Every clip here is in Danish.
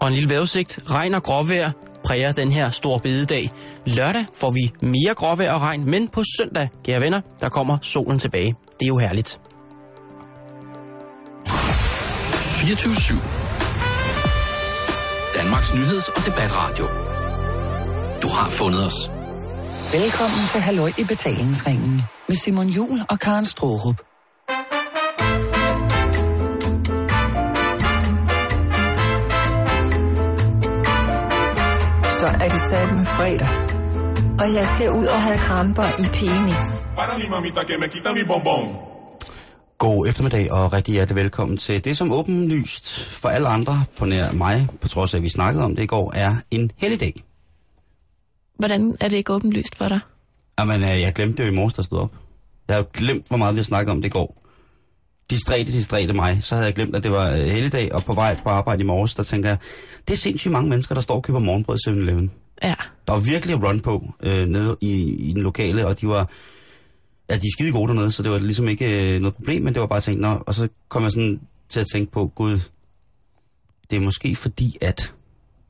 Og en lille vejrudsigt. Regn og gråvejr præger den her store bededag. Lørdag får vi mere gråvejr og regn, men på søndag, kære venner, der kommer solen tilbage. Det er jo herligt. 24-7. Danmarks nyheds- og debatradio. Du har fundet os. Velkommen til Halløj i betalingsringen med Simon Jul og Karen Strohrup. Er det sat med fredag. Og jeg skal ud og have kramper i penis. God eftermiddag og rigtig hjertelig velkommen til det, som åbenlyst for alle andre på nær mig, på trods af at vi snakkede om det i går, er en helligdag. Hvordan er det ikke åbenlyst for dig? Jamen, øh, jeg glemte det jo i morges, der stod op. Jeg har jo glemt, hvor meget vi har snakket om det i går. Distræte, distræte mig. Så havde jeg glemt, at det var øh, helligdag, og på vej på arbejde i morges, der tænker jeg, det er sindssygt mange mennesker, der står og køber morgenbrød i 7-Eleven. Ja. Der var virkelig run på øh, nede i, i den lokale, og de var... Ja, de er skide gode dernede, så det var ligesom ikke øh, noget problem, men det var bare tænkt, nå, og så kom jeg sådan til at tænke på, gud, det er måske fordi at...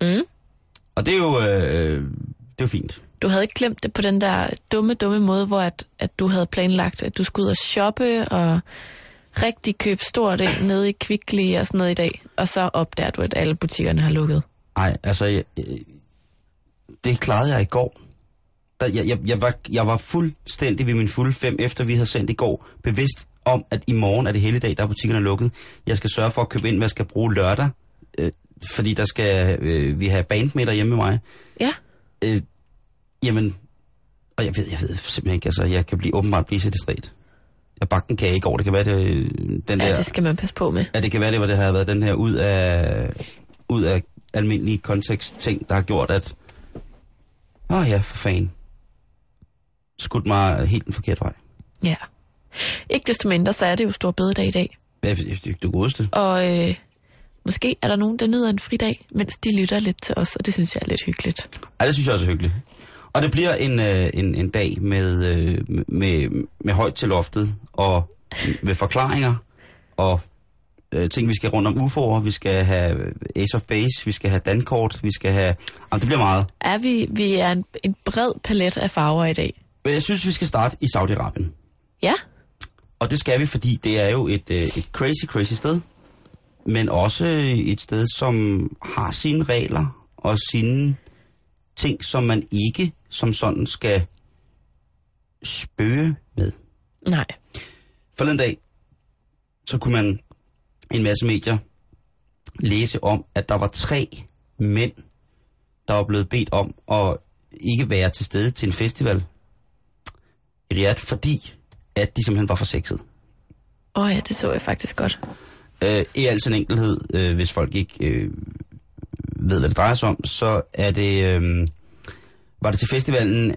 Mm. Og det er jo, øh, det er fint. Du havde ikke glemt det på den der dumme, dumme måde, hvor at, at du havde planlagt, at du skulle ud og shoppe og rigtig købe stort ind nede i Kvickly og sådan noget i dag. Og så opdager du, at alle butikkerne har lukket. Nej, altså, jeg, øh, det klarede jeg i går. Der, jeg, jeg, jeg, var, jeg var fuldstændig ved min fulde fem, efter vi havde sendt i går, bevidst om, at i morgen er det hele dag, der er butikkerne lukket. Jeg skal sørge for at købe ind, hvad jeg skal bruge lørdag, øh, fordi der skal øh, vi have band med derhjemme med mig. Ja. Øh, jamen, og jeg ved, jeg ved simpelthen ikke, altså, jeg kan blive åbenbart blive så distræt. Jeg bagte en kage i går, det kan være, det, den Ja, der... det skal man passe på med. Ja, det kan være, det var det havde været den her ud af, ud af almindelige kontekst ting, der har gjort, at... Åh oh ja, for fanden. Skudt mig helt den forkerte vej. Ja. Ikke desto mindre, så er det jo stor bededag i dag. Ja, det er det godeste. Og øh, måske er der nogen, der nyder en fridag, mens de lytter lidt til os, og det synes jeg er lidt hyggeligt. Ja, det synes jeg også er hyggeligt. Og det bliver en, øh, en, en dag med, øh, med, med højt til loftet, og med forklaringer, og øh, ting, vi skal rundt om UFO'er, vi skal have Ace of Base, vi skal have Dankort, vi skal have... Jamen, det bliver meget. Er vi, vi er en, en bred palet af farver i dag. Men jeg synes, vi skal starte i Saudi-Arabien. Ja, Og det skal vi, fordi det er jo et, øh, et crazy, crazy sted. Men også et sted, som har sine regler og sine ting, som man ikke som sådan skal spøge med. nej. Forleden dag, så kunne man i en masse medier læse om, at der var tre mænd, der var blevet bedt om at ikke være til stede til en festival i Riyadh, fordi at de simpelthen var for sexet. Åh oh ja, det så jeg faktisk godt. Øh, I al sin enkelhed, øh, hvis folk ikke øh, ved, hvad det drejer sig om, så er det, øh, var det til festivalen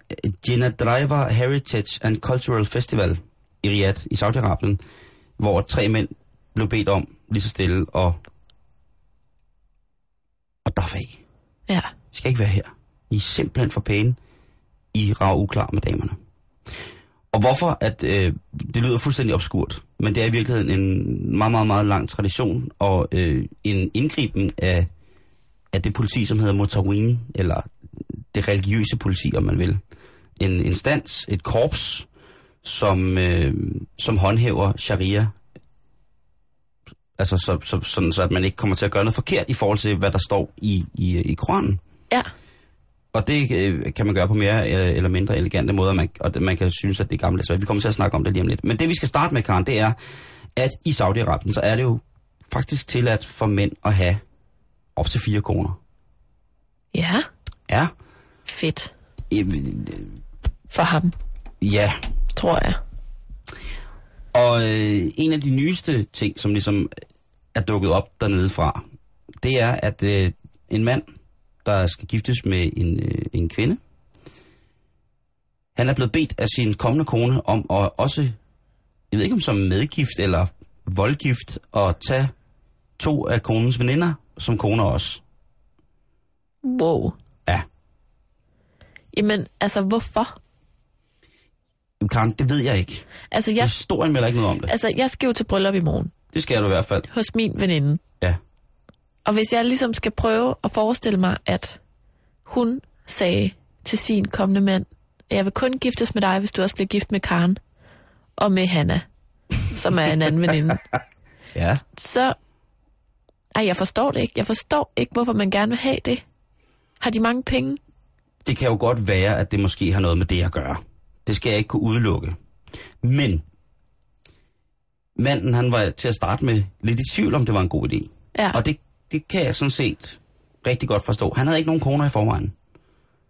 Jina Driver Heritage and Cultural Festival i Riyadh i Saudi-Arabien, hvor tre mænd blev bedt om lige så stille og, og der af. Ja. I skal ikke være her. I er simpelthen for pæne. I rager uklar med damerne. Og hvorfor, at øh, det lyder fuldstændig obskurt, men det er i virkeligheden en meget, meget, meget lang tradition og øh, en indgriben af, af det politi, som hedder Motawin, eller det religiøse politi, om man vil. En instans, et korps, som, øh, som håndhæver sharia. Altså så, så, sådan, så at man ikke kommer til at gøre noget forkert i forhold til, hvad der står i, i, i Koranen. Ja. Og det øh, kan man gøre på mere øh, eller mindre elegante måder, man, og man kan synes, at det er gamle svært. Vi kommer til at snakke om det lige om lidt. Men det vi skal starte med, Karen, det er, at i Saudi-Arabien, så er det jo faktisk tilladt for mænd at have op til fire koner. Ja. Ja. Fedt. Øh, For ham, Ja. tror jeg. Og øh, en af de nyeste ting, som ligesom er dukket op dernede fra, det er, at øh, en mand, der skal giftes med en, øh, en kvinde, han er blevet bedt af sin kommende kone om at også, jeg ved ikke om som medgift eller voldgift, at tage to af konens veninder som koner også. Wow. Ja. Jamen, altså, hvorfor? Karen, det ved jeg ikke. Altså, Jeg... jeg, Historien melder ikke noget om det. altså, jeg skal jo til bryllup i morgen Det skal du i hvert fald. hos min veninde. Ja. Og hvis jeg ligesom skal prøve at forestille mig, at hun sagde til sin kommende mand, at jeg vil kun giftes med dig, hvis du også bliver gift med Karen og med Hanna, som er en anden veninde, Ja. så... Ej, jeg forstår det ikke. Jeg forstår ikke, hvorfor man gerne vil have det. Har de mange penge? Det kan jo godt være, at det måske har noget med det at gøre. Det skal jeg ikke kunne udelukke. Men manden, han var til at starte med lidt i tvivl om, det var en god idé. Ja. Og det, det kan jeg sådan set rigtig godt forstå. Han havde ikke nogen koner i forvejen.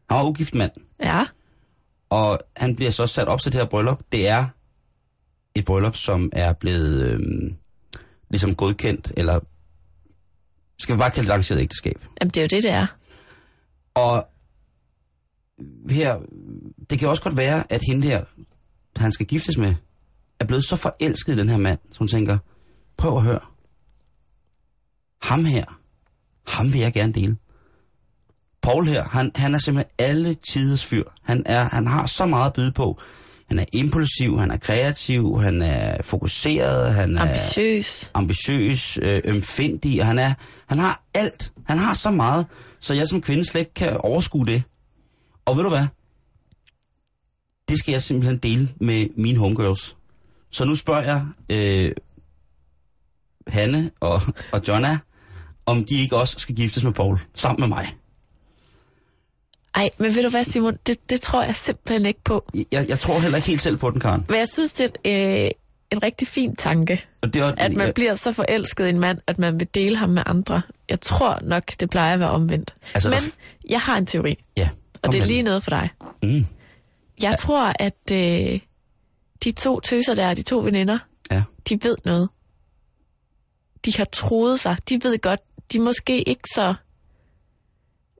Han var ugift mand. Ja. Og han bliver så sat op til det her bryllup. Det er et bryllup, som er blevet øhm, ligesom godkendt, eller skal vi bare kalde det arrangeret ægteskab. Jamen, det er jo det, det er. Og her, det kan også godt være, at hende der, han skal giftes med, er blevet så forelsket i den her mand, så hun tænker, prøv at høre. Ham her, ham vil jeg gerne dele. Paul her, han, han er simpelthen alle tiders fyr. Han, er, han har så meget at byde på. Han er impulsiv, han er kreativ, han er fokuseret, han er Ambitiøs. ambitiøs, øh, ømfindig, og han, er, han har alt. Han har så meget, så jeg som kvinde slet ikke kan overskue det. Og ved du hvad? Det skal jeg simpelthen dele med mine homegirls. Så nu spørger jeg øh, Hanne og, og Jonna, om de ikke også skal giftes med Paul, sammen med mig. Ej, men ved du hvad, Simon? Det, det tror jeg simpelthen ikke på. Jeg, jeg tror heller ikke helt selv på den, Karen. Men jeg synes, det er øh, en rigtig fin tanke, Og det er, at man jeg, bliver så forelsket i en mand, at man vil dele ham med andre. Jeg tror nok, det plejer at være omvendt. Altså, Men jeg har en teori, Ja, og det er lige noget for dig. Mm, Jeg tror, at øh, de to tøser der, de to veninder, ja. de ved noget. De har troet sig. De ved godt, de er måske ikke så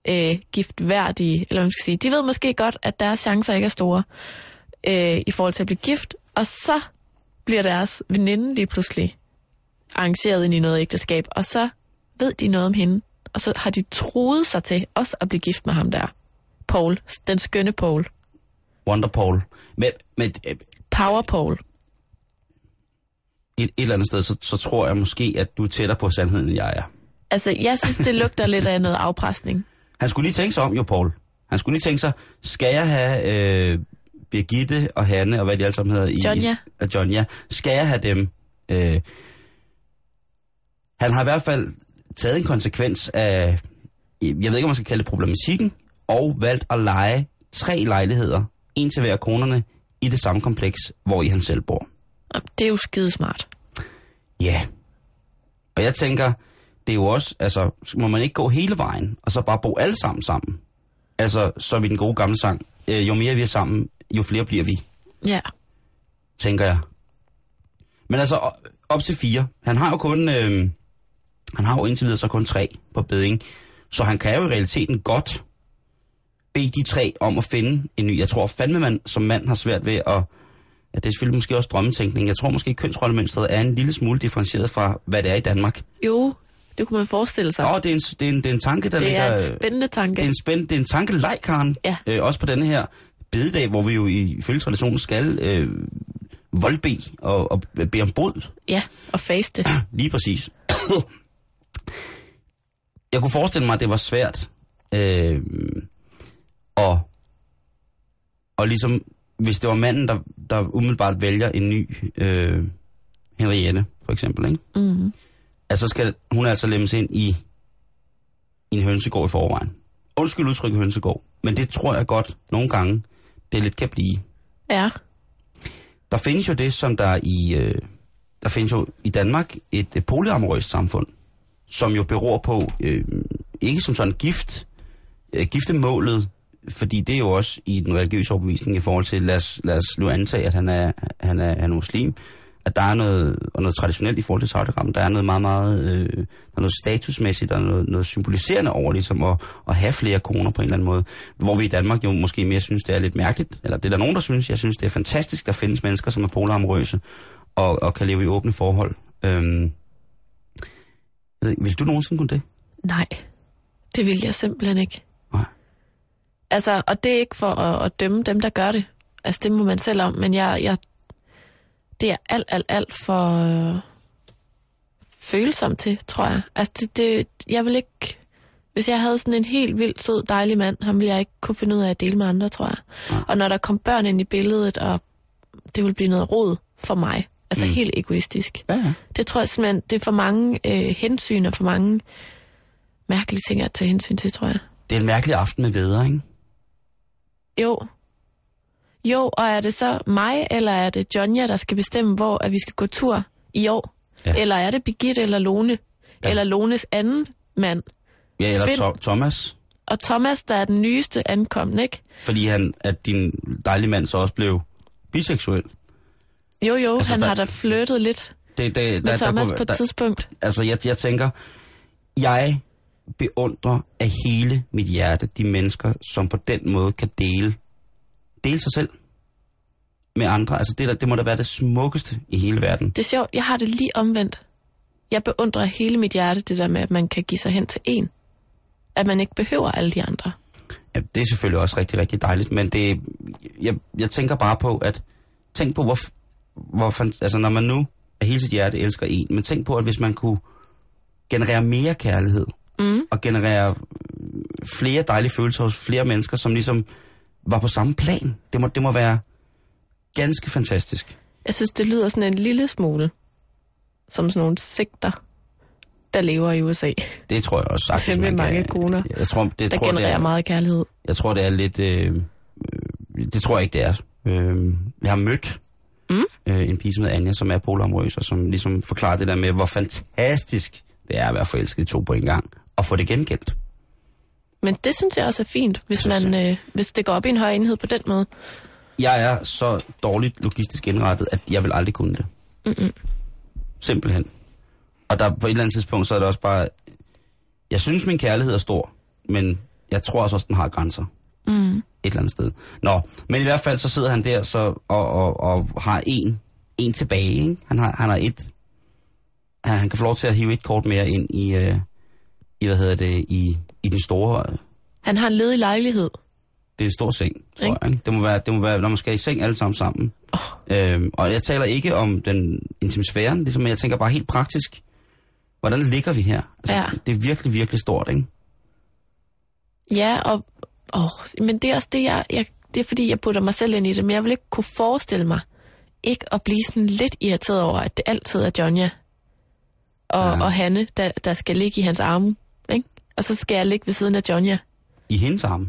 øh, giftværdige, eller man skal sige. De ved måske godt, at deres chancer ikke er store øh, i forhold til at blive gift, og så bliver deres veninde lige pludselig arrangeret ind i noget ægteskab, og så ved de noget om hende, og så har de troet sig til også at blive gift med ham der. Paul, den skønne Paul. Wonder Paul. Men, men øh, Power Paul. et, et eller andet sted, så, så tror jeg måske, at du er tættere på sandheden, end jeg er. Altså, jeg synes, det lugter lidt af noget afpresning. Han skulle lige tænke sig om, jo, Paul. Han skulle lige tænke sig, skal jeg have øh, Birgitte og Hanne, og hvad de alle sammen hedder? I, Jonja. Og Jonja. Skal jeg have dem? Øh, han har i hvert fald taget en konsekvens af, jeg ved ikke, om man skal kalde det problematikken, og valgt at lege tre lejligheder, en til hver konerne, i det samme kompleks, hvor i han selv bor. Det er jo skidesmart. Ja. Og jeg tænker, det er jo også, altså, må man ikke gå hele vejen, og så bare bo alle sammen sammen? Altså, som i den gode gamle sang, øh, jo mere vi er sammen, jo flere bliver vi, Ja. tænker jeg. Men altså, op til fire. Han har jo kun, øh, han har jo indtil videre så kun tre på beding, så han kan jo i realiteten godt bede de tre om at finde en ny. Jeg tror fandme, man som mand har svært ved at, Ja, det er selvfølgelig måske også drømmetænkning. Jeg tror måske, at kønsrollemønstret er en lille smule differentieret fra, hvad det er i Danmark. Jo, det kunne man forestille sig. Åh, det, er en, det, er en, det er en tanke, der det ligger... er en spændende tanke. det er en, spænd, det er en tankeleg, Karen. Ja. Øh, også på denne her bededag, hvor vi jo ifølge traditionen skal øh, voldbe og, og bede om bod. Ja, og det. Lige præcis. Jeg kunne forestille mig, at det var svært øh, at, og ligesom, hvis det var manden, der, der umiddelbart vælger en ny øh, Henriette, for eksempel, ikke? Mm. Altså skal hun altså lemmes ind i, i en hønsegård i forvejen. Undskyld udtrykket hønsegård, men det tror jeg godt nogle gange, det lidt kan blive. Ja, Der findes jo det, som der i, øh, der findes jo i Danmark et, et polyamorøst samfund, som jo beror på, øh, ikke som sådan gift, øh, giftemålet, fordi det er jo også i den religiøse overbevisning i forhold til, lad os, lad os nu antage, at han er, han er, han er muslim, at der er noget, og noget traditionelt i forhold til saudi der er noget meget, meget, øh, der er noget statusmæssigt, der er noget, noget symboliserende over ligesom at, at have flere koner på en eller anden måde, hvor vi i Danmark jo måske mere synes, det er lidt mærkeligt, eller det er der nogen, der synes, jeg synes, det er fantastisk, der findes mennesker, som er polaramorøse, og, og kan leve i åbne forhold. Øhm, ved vil du nogensinde kunne det? nej. Det vil jeg simpelthen ikke. Altså, og det er ikke for at, at dømme dem, der gør det. Altså, det må man selv om. Men jeg, jeg det er alt, alt, alt for, følsom til, tror jeg. Altså, det, det, jeg vil ikke... Hvis jeg havde sådan en helt vild, sød, dejlig mand, ham ville jeg ikke kunne finde ud af at dele med andre, tror jeg. Ja. Og når der kom børn ind i billedet, og det ville blive noget rod for mig, altså mm. helt egoistisk. Ja, ja. Det tror jeg simpelthen, det er for mange øh, hensyn og for mange mærkelige ting at tage hensyn til, tror jeg. Det er en mærkelig aften med vædre, ikke? Jo. Jo, og er det så mig, eller er det Jonja, der skal bestemme, hvor at vi skal gå tur i år? Ja. Eller er det Birgitte eller Lone? Ja. Eller Lones anden mand? Ja, eller to- Thomas. Og Thomas, der er den nyeste ankomne, ikke? Fordi han, at din dejlige mand så også blev biseksuel. Jo, jo, Altså, han der- der... har da flyttet lidt Det, det, med Thomas kunne- på et tidspunkt. altså jeg, jeg tænker, jeg beundrer af hele mit hjerte de mennesker, som på den måde kan dele, dele sig selv med andre. Altså det, der, det må da være det smukkeste i hele verden. Det er sjovt, jeg har det lige omvendt. Jeg beundrer hele mit hjerte det der med, at man kan give sig hen til en. At man ikke behøver alle de andre. Ja, det er selvfølgelig også rigtig, rigtig dejligt, men det, jeg, jeg tænker bare på, at tænk på, hvor, hvor altså når man nu af hele sit hjerte elsker en, men tænk på, at hvis man kunne generere mere kærlighed, Mm. og generere flere dejlige følelser hos flere mennesker, som ligesom var på samme plan. Det må, det må være ganske fantastisk. Jeg synes, det lyder sådan en lille smule som sådan nogle sigter, der lever i USA. Det tror jeg også sagtens, Med man mange kan. koner, Jeg tror, det, Der tror, det genererer er, meget kærlighed. jeg tror, det er lidt... Øh, øh, det tror jeg ikke, det er. Øh, jeg har mødt Mm. øh, en pige, som hedder Anja, som er polamorøs, og som ligesom forklarer det der med, hvor fantastisk det er at være forelsket i to på en gang, og få det gengældt. Men det synes jeg også er fint, hvis, man, øh, hvis det går op i en høj enhed på den måde. Jeg er så dårligt logistisk indrettet, at jeg vil aldrig kunne det. Mm-mm. Simpelthen. Og der på et eller andet tidspunkt, så er det også bare... Jeg synes, min kærlighed er stor, men jeg tror også, at den har grænser. Mm. Et eller andet sted. Nå, men i hvert fald så sidder han der så, og, og, og har en, en tilbage. Ikke? Han, har, han har et... Han, han kan få lov til at hive et kort mere ind i, øh, i hvad hedder det, i, i den store... Han har en ledig lejlighed. Det er en stor seng, tror Ikke? jeg. Ikke? Det, må være, det må være, når man skal i seng alle sammen sammen. Oh. Øhm, og jeg taler ikke om den intimsfæren, ligesom, men jeg tænker bare helt praktisk. Hvordan ligger vi her? Altså, Ja. Det er virkelig, virkelig stort, ikke? Ja, og, åh, men det er også det, jeg, jeg, det er fordi, jeg putter mig selv ind i det, men jeg vil ikke kunne forestille mig, ikke at blive sådan lidt irriteret over, at det altid er Jonja og, Ja. og Hanne, der, der skal ligge i hans arme? Og så skal jeg ligge ved siden af Jonja. I hendes arme.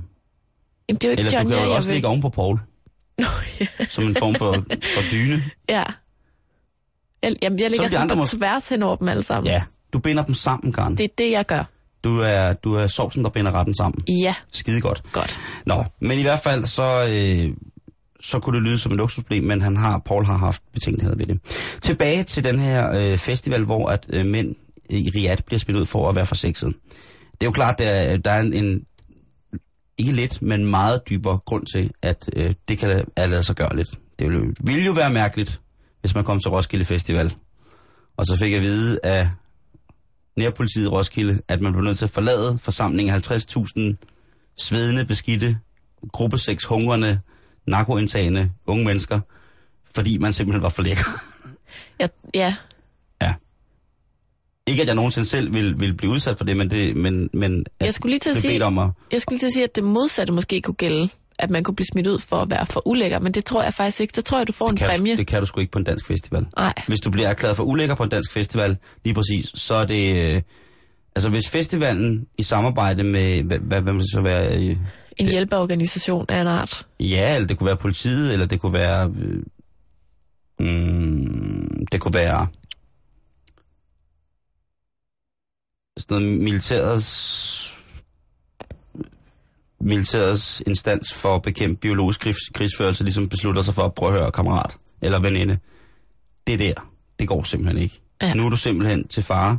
Jamen, det er jo ikke Eller du Jonja, kan jo også vil... ligge oven på Paul, Nå, ja. som en form for, for dyne. ja. Jeg, jamen, jeg ligger de sådan på må- tværs hen over dem alle sammen. Ja, du binder dem sammen, Karen. Det er det, jeg gør. Du er, du er sovsen, der binder retten sammen. Ja, Skide godt. godt. Nå, men i hvert fald så, øh, så kunne det lyde som et luksusproblem, men han har, Paul har haft betænkeligheder ved det. Tilbage til den her øh, festival, hvor at øh, mænd i Riyadh bliver smidt ud for at være for sexet. Det er jo klart, der, der er en, en ikke lidt, men meget dybere grund til, at øh, det kan er lade sig gøre lidt. Det ville, ville jo være mærkeligt, hvis man kom til Roskilde Festival, og så fik jeg at vide af nærpolitiet i Roskilde, at man blev nødt til at forlade forsamlingen 50.000 svedende, beskidte, gruppe 6 hungrende, narkoindtagende unge mennesker, fordi man simpelthen var for lækker. Jeg, ja, ikke at jeg nogensinde selv vil, vil blive udsat for det, men, det, men, men at Jeg skulle lige til at sige- om at... jeg skulle lige til at sige, at det modsatte måske kunne gælde, at man kunne blive smidt ud for at være for ulækker, men det tror jeg faktisk ikke. Det tror jeg, du får en kan præmie. Du, det kan du sgu ikke på en dansk festival. Nej, Hvis du bliver erklæret for ulækker på en dansk festival, lige præcis, så er det... Øh, altså hvis festivalen i samarbejde med, hvad, hvad, hvad det så være... Øh, en hjælpeorganisation af en art. ja, eller det kunne være politiet, eller det kunne være... Øh, mm, det kunne være... Sådan noget militærets militærets instans for at bekæmpe biologisk krigs, krigsførelse ligesom beslutter sig for at prøve at høre kammerat eller veninde. Det der, det går simpelthen ikke. Ja. Nu er du simpelthen til fare.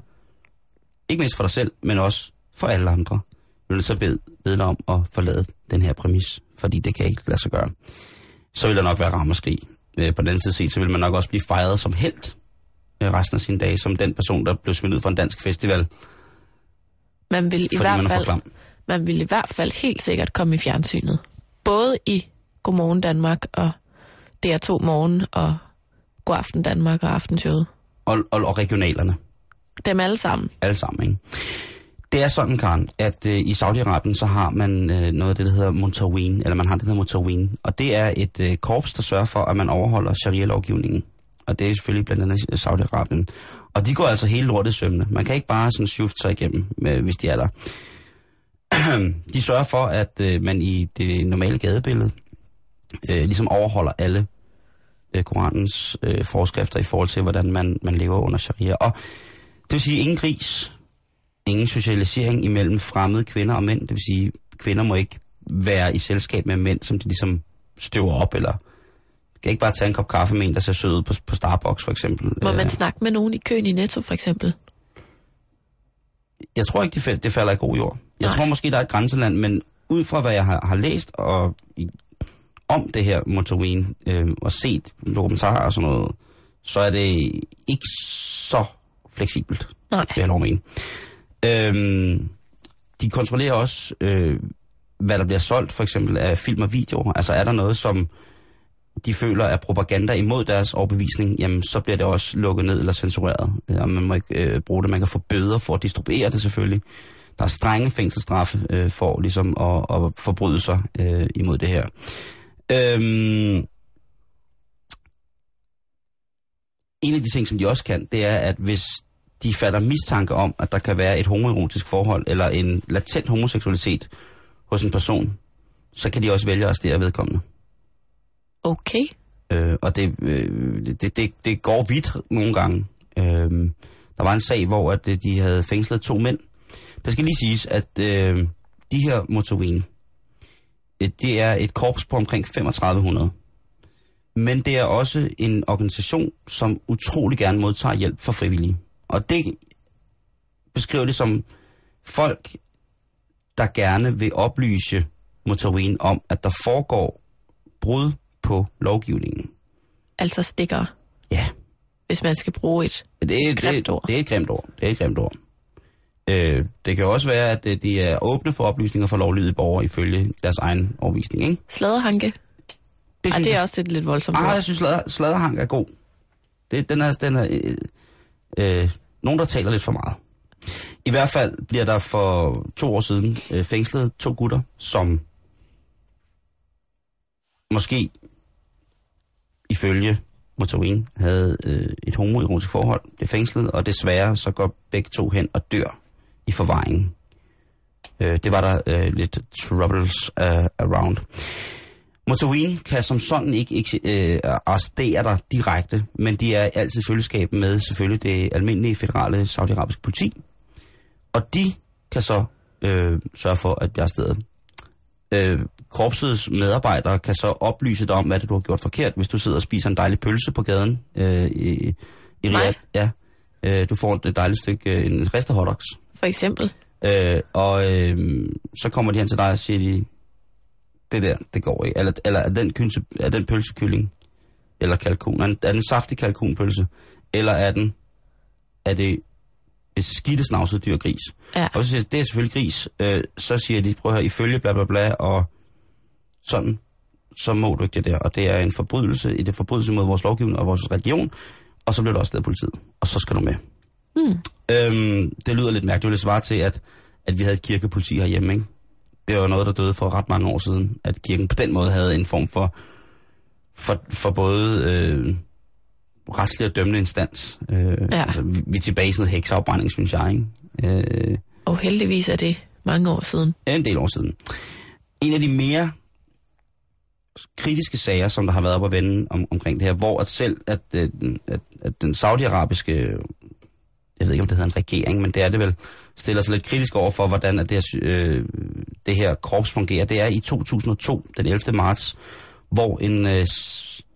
Ikke mindst for dig selv, men også for alle andre. Jeg vil så bede, bede dig om at forlade den her præmis, fordi det kan ikke lade sig gøre. Så vil der nok være ramaskrig. Øh, på den anden side set, så vil man nok også blive fejret som held øh, resten af sine dage, som den person, der blev smidt ud fra en dansk festival, Man vil, i hvert er fald, man vil i hvert fald helt sikkert komme i fjernsynet. Både i Godmorgen Danmark og DR2 Morgen og God Aften Danmark og Aftenshowet. Og, og, og regionalerne. Dem alle sammen. alle sammen, ikke? Det er sådan, Karen, at øh, i Saudi-Arabien, så har man øh, noget af det, der hedder Montawin, eller man har det, der hedder Montawin, og det er et øh, korps, der sørger for, at man overholder sharia-lovgivningen. Og det er selvfølgelig blandt andet Saudi-Arabien. Og de går altså hele lortet sømne. Man kan ikke bare sådan shift sig igennem, øh, hvis de er der. de sørger for, at øh, man i det normale gadebillede øh, ligesom overholder alle øh, Koranens øh, forskrifter i forhold til, hvordan man, man lever under sharia. Og det vil sige, ingen gris, ingen socialisering imellem fremmede kvinder og mænd. Det vil sige, kvinder må ikke være i selskab med mænd, som de ligesom støver op, eller kan ikke bare tage en kop kaffe med en, der ser sød ud på, på Starbucks, for eksempel. Må man Øh, snakke med nogen i køen i Netto, for eksempel? jeg tror ikke, det, det falder i god jord. Jeg Nej. tror måske, der er et grænseland, men ud fra hvad jeg har, har læst og i, om det her Motowin øh, og set dokumentarer og sådan noget, så er det ikke så fleksibelt, Nej. vil jeg at mene. Øhm, de kontrollerer også, øh, hvad der bliver solgt, for eksempel af film og videoer. Altså er der noget, som de føler er propaganda imod deres overbevisning, jamen så bliver det også lukket ned eller censureret. Og man må ikke øh, bruge det. Man kan få bøder for at distribuere det selvfølgelig. Der er strenge fængselsstraffe øh, for ligesom at, at forbryde sig øh, imod det her. Øhm, en af de ting, som de også kan, det er, at hvis de fatter mistanke om, at der kan være et homoerotisk forhold, eller en latent homoseksualitet hos en person, så kan de også vælge at arrestere vedkommende. Okay. Øh, og det, øh, det, det, det går vidt nogle gange. Øh, der var en sag, hvor at, øh, de havde fængslet to mænd. Der skal lige siges, at øh, de her motorine, øh, det er et korps på omkring 3500. Men det er også en organisation, som utrolig gerne modtager hjælp fra frivillige. Og det beskriver det som folk, der gerne vil oplyse motorine om, at der foregår brud på lovgivningen. Altså stikker, Ja, hvis man skal bruge et. det er, Grimt det, ord. det er et grimt ord. Det er et grimt ord. Øh, det kan også være, at øh, de er åbne for oplysninger for lovlydige borgere ifølge deres egen overvisning, ikke? Sladerhanke. Ej, synes det er jeg- også et lidt voldsomt Ah, ord. jeg synes, slader, sladerhang er god. Det, den er, den er øh, øh, nogen, der taler lidt for meget. I hvert fald bliver der for to år siden øh, fængslet to gutter, som måske ifølge Motorin havde øh, et homoerotisk forhold, blev fængslet, og desværre så går begge to hen og dør i forvaringen. Øh, det var der øh, lidt troubles uh, around. Motorin kan som sådan ikke, øh, arrestere dig direkte, men de er altid i følgeskab med selvfølgelig det almindelige federale saudiarabiske politi. Og de kan så øh, sørge for at blive arresteret. Øh, korpsets medarbejdere kan så oplyse dig om, hvad det, du har gjort forkert, hvis du sidder og spiser en dejlig pølse på gaden øh, i, i. Riyadh. Ja. Øh, du får et dejligt stykke, øh, en ristet hotdogs. For eksempel. Øh, og øh, så kommer de hen til dig og siger de, det der, det går ikke. Eller, eller er, den kynse, er den pølsekylling, eller kalkun, er den, er den saftig kalkunpølse, eller er den, er det beskidte snavset dyr gris? Ja. Og så siger de, det er selvfølgelig gris. Øh, så siger de, prøv at høre, ifølge bla bla bla, og sådan, så må du ikke det der. Og det er en forbrydelse, det er forbrydelse mod vores lovgivning og vores religion, og så bliver du også af politiet. Og så skal du med. Hmm. Øhm, det lyder lidt mærkeligt. Det svarer til, at, at vi havde et kirkepoliti herhjemme, ikke? Det var noget, der døde for ret mange år siden, at kirken på den måde havde en form for, for, for både øh, retslig og dømmende instans. Øh, Ja. altså, vi, vi er tilbage i sådan noget hekseafbrænding, synes jeg, ikke? Øh, Og heldigvis er det mange år siden. en del år siden. En af de mere kritiske sager, som der har været op at vende om, omkring det her, hvor at selv at, øh, at, at den saudiarabiske, jeg ved ikke om det hedder en regering, men det er det vel, stiller sig lidt kritisk over for, hvordan at det, her, øh, det her korps fungerer. Det er i 2002, den 11. marts, hvor en, øh,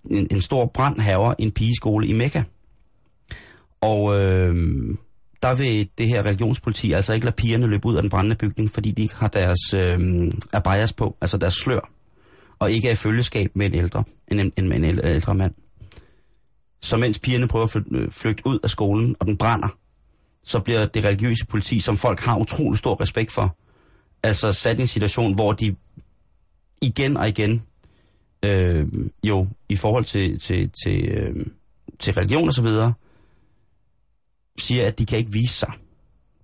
en, en stor brand haver en pigeskole i Mekka. Og øh, der vil det her religionspoliti altså ikke lade pigerne løbe ud af den brændende bygning, fordi de ikke har deres øh, abayas på, altså deres slør, og ikke er i følgeskab med en ældre, en, en, en, en ældre, mand. Så mens pigerne prøver at øh, flygte ud af skolen, og den brænder, så bliver det religiøse politi, som folk har utrolig stor respekt for, altså sat i en situation, hvor de igen og igen, øh, jo i forhold til, til, til, øh, til religion og så videre, siger, at de kan ikke vise sig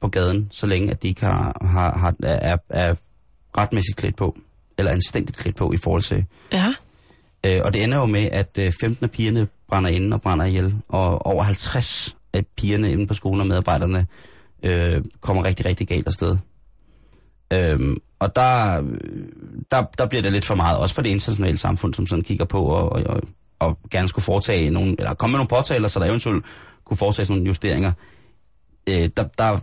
på gaden, så længe at de ikke har, har, har, er, er retmæssigt klædt på, eller anstændigt klædt på i forhold til. Ja. Øh, og det ender jo med, at øh, 15 af pigerne brænder inde og brænder ihjel, og over 50 af pigerne inde på skolen og medarbejderne øh, kommer rigtig, rigtig galt afsted. Øhm, og der, der, der bliver det lidt for meget, også for det internationale samfund, som sådan kigger på og, og, og, og gerne skulle foretage nogle, eller komme med nogle påtaler, så der eventuelt kunne foretage nogle justeringer. Øh, der, der,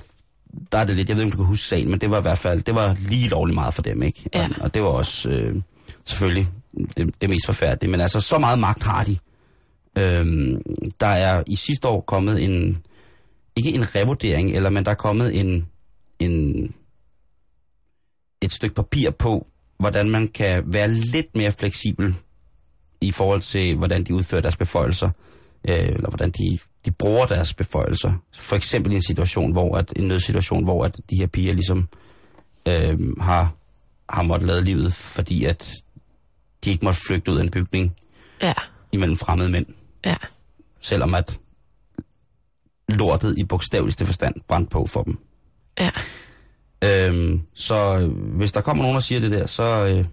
der er det lidt, jeg ved ikke, om du kan huske sagen, men det var i hvert fald, det var lige lovligt meget for dem, ikke? Ja. Og, og det var også øh, selvfølgelig det, det mest forfærdelige, men altså så meget magt har de. Øhm, der er i sidste år kommet en, ikke en revurdering, eller, men der er kommet en, en, et stykke papir på, hvordan man kan være lidt mere fleksibel i forhold til, hvordan de udfører deres beføjelser, øh, eller hvordan de, de bruger deres beføjelser. For eksempel i en situation, hvor at, en nødsituation, hvor at de her piger ligesom øh, har, har måttet lade livet, fordi at de ikke måtte flygte ud af en bygning Ja. imellem fremmede mænd, Ja. selvom at lortet i bogstaveligste forstand brændte på for dem. Ja. Øhm, så hvis der kommer nogen og siger det der, så øh,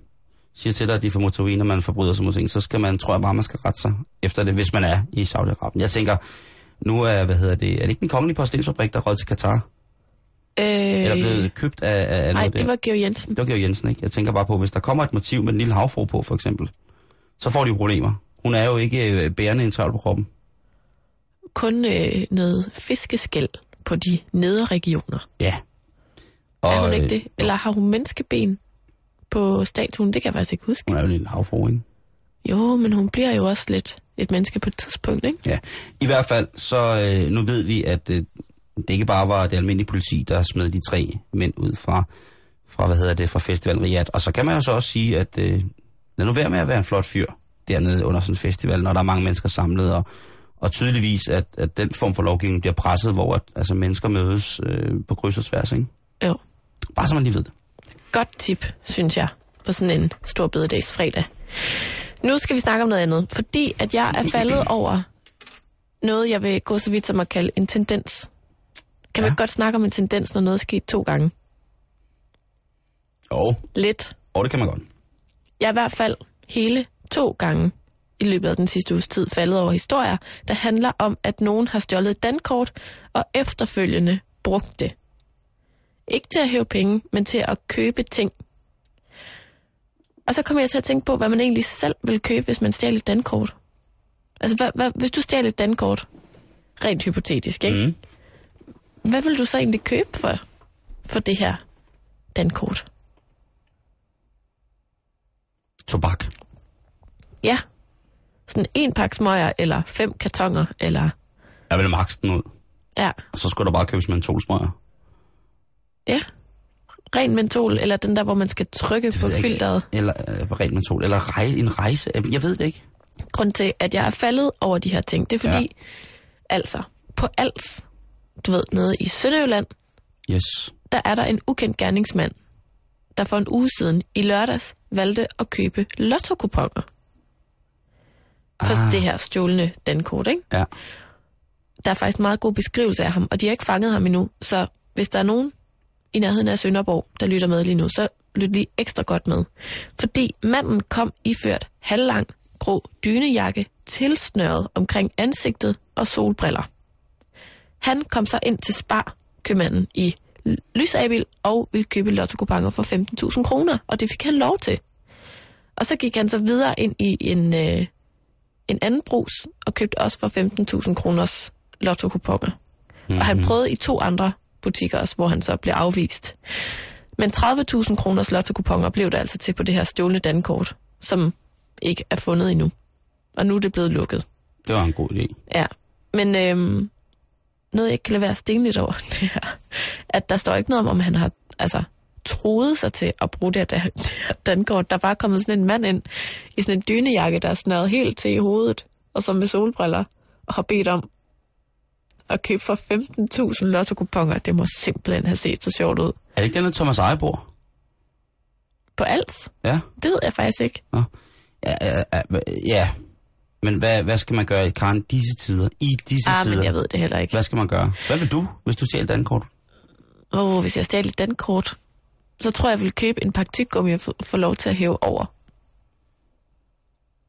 siger til dig, at de får motoriner, man forbryder sig mod ting, så skal man, tror jeg bare, man skal rette sig efter det, hvis man er i Saudi-Arabien. Jeg tænker, nu er, hvad hedder det, er det ikke den kongelige porcelænsfabrik, der er røget til Katar? Øh, Eller blevet købt af, af, nej, det var Georg Jensen. Det var Georg Jensen, ikke? Jeg tænker bare på, hvis der kommer et motiv med en lille havfru på, for eksempel, så får de problemer. Hun er jo ikke øh, bærende en travl på kroppen. Kun øh, noget fiskeskæld på de nedre regioner. Ja. Og, er hun ikke øh, det? Eller har hun menneskeben på statuen? Det kan jeg faktisk ikke huske. Hun er jo en lille havfru, ikke? Jo, men hun bliver jo også lidt et menneske på et tidspunkt, ikke? Ja, i hvert fald, så øh, nu ved vi, at øh, det ikke bare var det almindelige politi, der smed de tre mænd ud fra, fra hvad hedder det, fra festivalen Riyadh. Og så kan man jo så også sige, at øh, lad nu være med at være en flot fyr dernede under sådan en festival, når der er mange mennesker samlet, og, og tydeligvis, at, at den form for lovgivning bliver presset, hvor at, altså, mennesker mødes øh, på kryds og tværs, ikke? Jo. Bare så man lige ved det. Godt tip, synes jeg, på sådan en stor bededags fredag. Nu skal vi snakke om noget andet, fordi at jeg er faldet over noget, jeg vil gå så vidt som at kalde en tendens. Kan ja. man godt snakke om en tendens, når noget er sket to gange? Jo, Lidt. og det kan man godt. Jeg er i hvert fald hele to gange i løbet af den sidste uges tid faldet over historier, der handler om, at nogen har stjålet et dankort og efterfølgende brugt det. Ikke til at hæve penge, men til at købe ting. Og så kommer jeg til at tænke på, hvad man egentlig selv vil købe, hvis man stjæler et dankort. Altså, hvad, hvad, hvis du stjæler et dankort, rent hypotetisk, ikke? Mm. Hvad vil du så egentlig købe for, for det her dankort? Tobak. Ja. Sådan en pakke smøger, eller fem kartonger, eller... Jeg vil max den ud. Ja, Og så skulle der bare købes mentolsmøger. Ja. Ren mentol, eller den der, hvor man skal trykke på filteret. Eller øh, rent mentol. Eller rej, en rejse. Jeg ved det ikke. Grund til, at jeg er faldet over de her ting, det er fordi, ja. altså, på Als, du ved, nede i Sønderjylland, Yes. der er der en ukendt gerningsmand, der for en uge siden i lørdags valgte at købe lotto-kuponer. For Ah. det her stjålne dankort, ikke? Ja. Der er faktisk meget god beskrivelse af ham, og de har ikke fanget ham endnu. Så hvis der er nogen i nærheden af Sønderborg, der lytter med lige nu, så lyt lige ekstra godt med. Fordi manden kom iført halvlang grå dynejakke, tilsnøret omkring ansigtet og solbriller. Han kom så ind til Spar, købmanden i Lysabil, og ville købe lottokuponer for 15.000 kroner, og det fik han lov til. Og så gik han så videre ind i en, øh, en anden brus, og købte også for 15.000 kroners lottokuponer. Mm-hmm. Og han prøvede i to andre butikker også, hvor han så blev afvist. Men 30.000 kroners lottokuponer blev det altså til på det her stjålne dankort, som ikke er fundet endnu. Og nu er det blevet lukket. Det var en god idé. Ja, men øhm, noget jeg ikke kan lade være stenligt over, det er, at der står ikke noget om, om han har altså, troet sig til at bruge det her, da- det her dankort. Der er bare kommet sådan en mand ind i sådan en dynejakke, der er snøret helt til i hovedet, og så med solbriller, og har bedt om at købe for 15.000 lottokuponer. Det må simpelthen have set så sjovt ud. Er det ikke den, der Thomas Ejebor? På alt? Ja. Det ved jeg faktisk ikke. Nå. Ja, ja, ja, ja. Men hvad, hvad skal man gøre i Karen disse tider? I disse Ah, tider? men jeg ved det heller ikke. Hvad skal man gøre? Hvad vil du, hvis du stjæler et dankort? Åh, oh, hvis jeg stjal et dankort, så tror jeg, jeg vil købe en pakke tyggegummi og få, lov til at hæve over.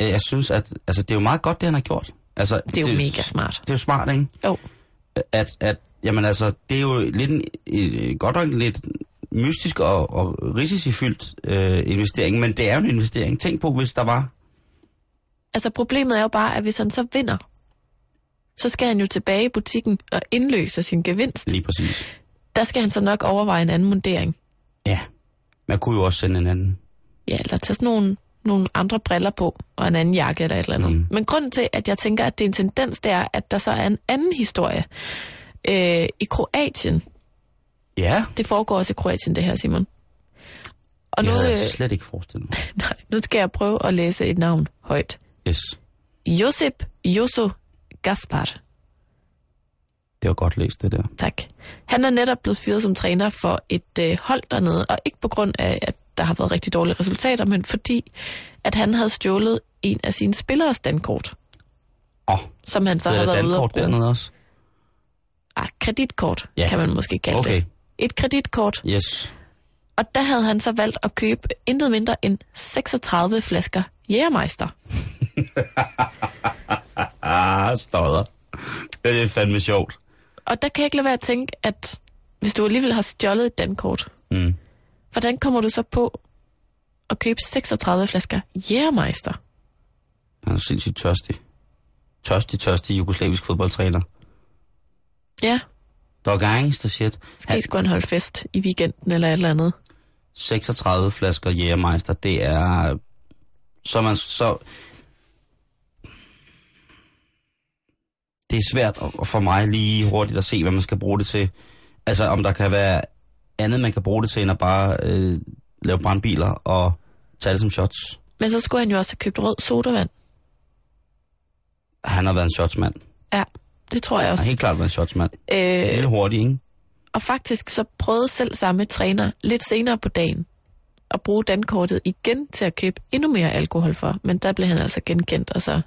Jeg synes, at altså, det er jo meget godt, det han har gjort. Altså, Det er jo mega smart. Det er jo smart, ikke? Jo, At, at, jamen altså, det er jo lidt en, øh, godt nok lidt mystisk og, og risicifyldt øh, investering, men det er jo en investering. Tænk på, hvis der var... altså problemet er jo bare, at hvis han så vinder, så skal han jo tilbage i butikken og indløse sin gevinst. Lige præcis. Der skal han så nok overveje en anden mundering. Ja. Man kunne jo også sende en anden. Ja, eller tage sådan nogle, nogle andre briller på, og en anden jakke eller et eller andet. Mm. Men grunden til, at jeg tænker, at det er en tendens, det er, at der så er en anden historie. Øh, I Kroatien, Ja, det foregår også i Kroatien, det her, Simon. Og det nu, havde jeg øh, slet ikke forestillet mig. nej, nu skal jeg prøve at læse et navn højt. Yes, Josip Joso Gaspar. det var godt læst, det der. Tak. Han er netop blevet fyret som træner for et øh, hold dernede, og ikke på grund af, at der har været rigtig dårlige resultater, men fordi, at han havde stjålet en af sine spilleres dankort, Åh, som han så har er der været ude at bruge. dernede også? Ah, kreditkort, ja. kan man måske kalde Okay. det. Et kreditkort. Yes. Og der havde han så valgt at købe intet mindre end 36 flasker Jægermeister. Ah, stodder. Det er fandme sjovt. Og der kan jeg ikke lade være at tænke, at hvis du alligevel har stjålet et dankort, Mm. Hvordan kommer du så på at købe 36 flasker Jægermeister? Han er sindssygt tørstig. Tørstig, tørstig jugoslavisk fodboldtræner. Ja, Der er gangster shit. Måske han... skulle han holde fest i weekenden eller et eller andet. 36 flasker Jægermeister, det er... Så man så... Det er svært for mig lige hurtigt at se, hvad man skal bruge det til. Altså, om der kan være andet, man kan bruge det til, end at bare øh, lave brandbiler og tage det som shots. Men så skulle han jo også have købt rød sodavand. Han har været en shotsmand. Ja, det tror jeg Han har også. helt klart været en shotsmand. Øh, Lidt hurtigt, ikke? og faktisk så prøvede selv samme træner lidt senere på dagen at bruge dankortet igen til at købe endnu mere alkohol for. Men der blev han altså genkendt og så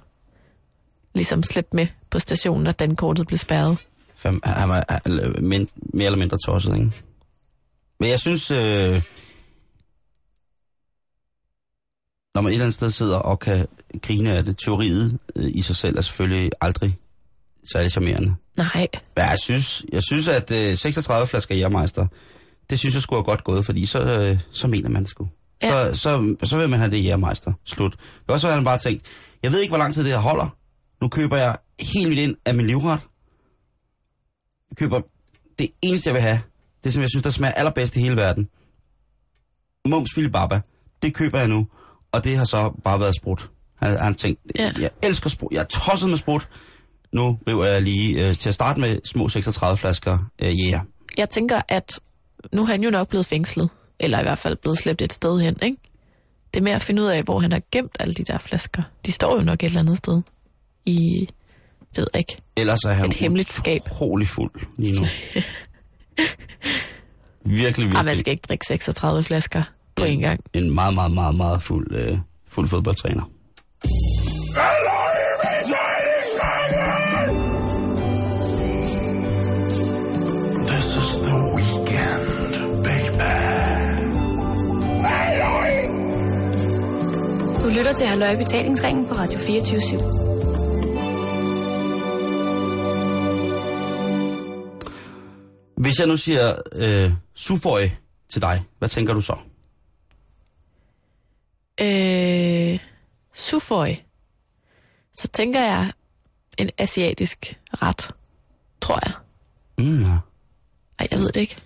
ligesom slæbt med på stationen, og dankortet blev spærret. Fem, han var mere eller mindre tosset, ikke? Men jeg synes, øh, når man et eller andet sted sidder og kan grine af det, teoriet øh, i sig selv er selvfølgelig aldrig særlig charmerende. Nej, Men jeg synes, jeg synes at øh, 36 flasker Jærmeister, det synes jeg skulle have godt gået, fordi så, øh, så mener man det sgu. Ja. Så, så, så vil man have det Jærmeister. Slut. Det er også, at han bare tænkt, jeg ved ikke, hvor lang tid det her holder. Nu køber jeg helt vildt ind af min livret. Jeg køber det eneste, jeg vil have. Det, som jeg synes, der smager allerbedst i hele verden. Mums Filibaba. Det køber jeg nu. Og det har så bare været sprut. Han, han tænkt, Ja. jeg elsker sprut. Jeg er tosset med sprut. Nu river jeg lige øh, til at starte med små 36 flasker øh, yeah. jeg tænker, at nu er han jo nok blevet fængslet. Eller i hvert fald blevet slæbt et sted hen, ikke? Det er med at finde ud af, hvor han har gemt alle de der flasker. De står jo nok et eller andet sted. I, det ved jeg ikke. Ellers er han Et hemmeligt skab. utrolig fuld lige nu. virkelig, Ej, man virkelig. skal ikke drikke 36 flasker på en gang. En meget, meget, meget, meget fuld, øh, fuld fodboldtræner. This is the weekend, baby. Du lytter til Halløj Betalingsringen på Radio 24 Hvis jeg nu siger øh, Suføj til dig, hvad tænker du så? Øh, Suføj. Så tænker jeg en asiatisk ret, tror jeg. Mm. Ej, jeg ved det ikke.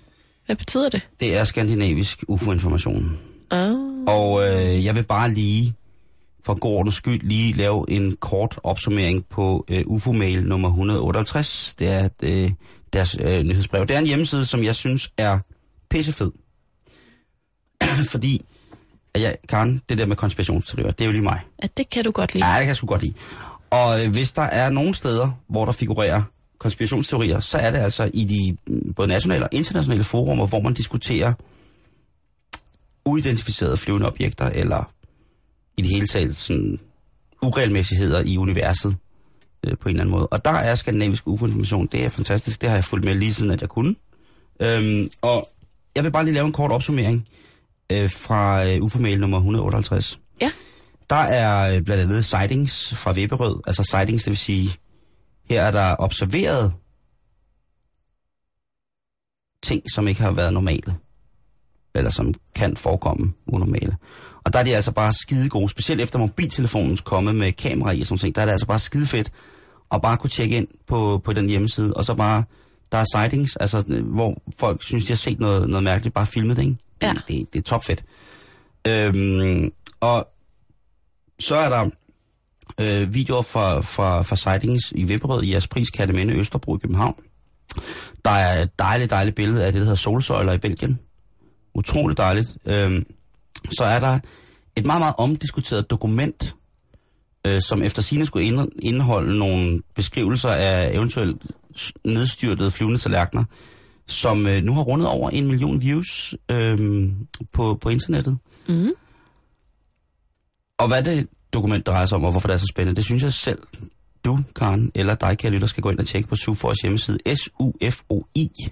Hvad betyder det? Det er skandinavisk UFO-information. Ah. Og øh, jeg vil bare lige, for god ordens skyld, lige lave en kort opsummering på øh, UFO-mail nummer 158. Det er øh, deres øh, nyhedsbrev. Det er en hjemmeside, som jeg synes er pissefed. Fordi, at jeg, Karen, det der med konspirationsteorier, det er jo lige mig. At det kan du godt lide. Ja, det kan jeg sgu godt lide. Og øh, hvis der er nogle steder, hvor der figurerer konspirationsteorier, så er det altså i de mm, både nationale og internationale forumer, hvor man diskuterer uidentificerede flyvende objekter, eller i det hele taget sådan uregelmæssigheder i universet øh, på en eller anden måde. Og der er skandinavisk UFO-information, det er fantastisk, det har jeg fulgt med lige siden, at jeg kunne. Øhm, og jeg vil bare lige lave en kort opsummering øh, fra øh, UFO-mail nummer 158. Ja. Der er øh, blandt andet sightings fra Vipperød, altså sightings, det vil sige, her er der observeret ting, som ikke har været normale, eller som kan forekomme unormale. Og der er de altså bare skide gode, specielt efter mobiltelefonens komme med kamera i og sådan ting, der er det altså bare skide fedt at bare kunne tjekke ind på, på den hjemmeside, og så bare, der er sightings, altså hvor folk synes, de har set noget, noget mærkeligt, bare filmet det, ikke? Det, Ja. det, det er topfedt. Øhm, og så er der øh, videoer fra, fra, fra sightings i Vipperød, i Jaspris, Katteminde, Østerbro i København. Der er et dejligt, dejligt billede af det, der hedder solsøjler i Belgien. Utroligt dejligt. Øhm, så er der et meget, meget omdiskuteret dokument, øh, som efter sine skulle ind- indeholde nogle beskrivelser af eventuelt nedstyrtede flyvende tallerkener, som øh, nu har rundet over en million views øh, på, på internettet. Mm. Og hvad det dokument drejer sig om, og hvorfor det er så spændende, det synes jeg selv, du, Karen, eller dig, kære lytter, skal gå ind og tjekke på SUFORs hjemmeside, sufoi.dk.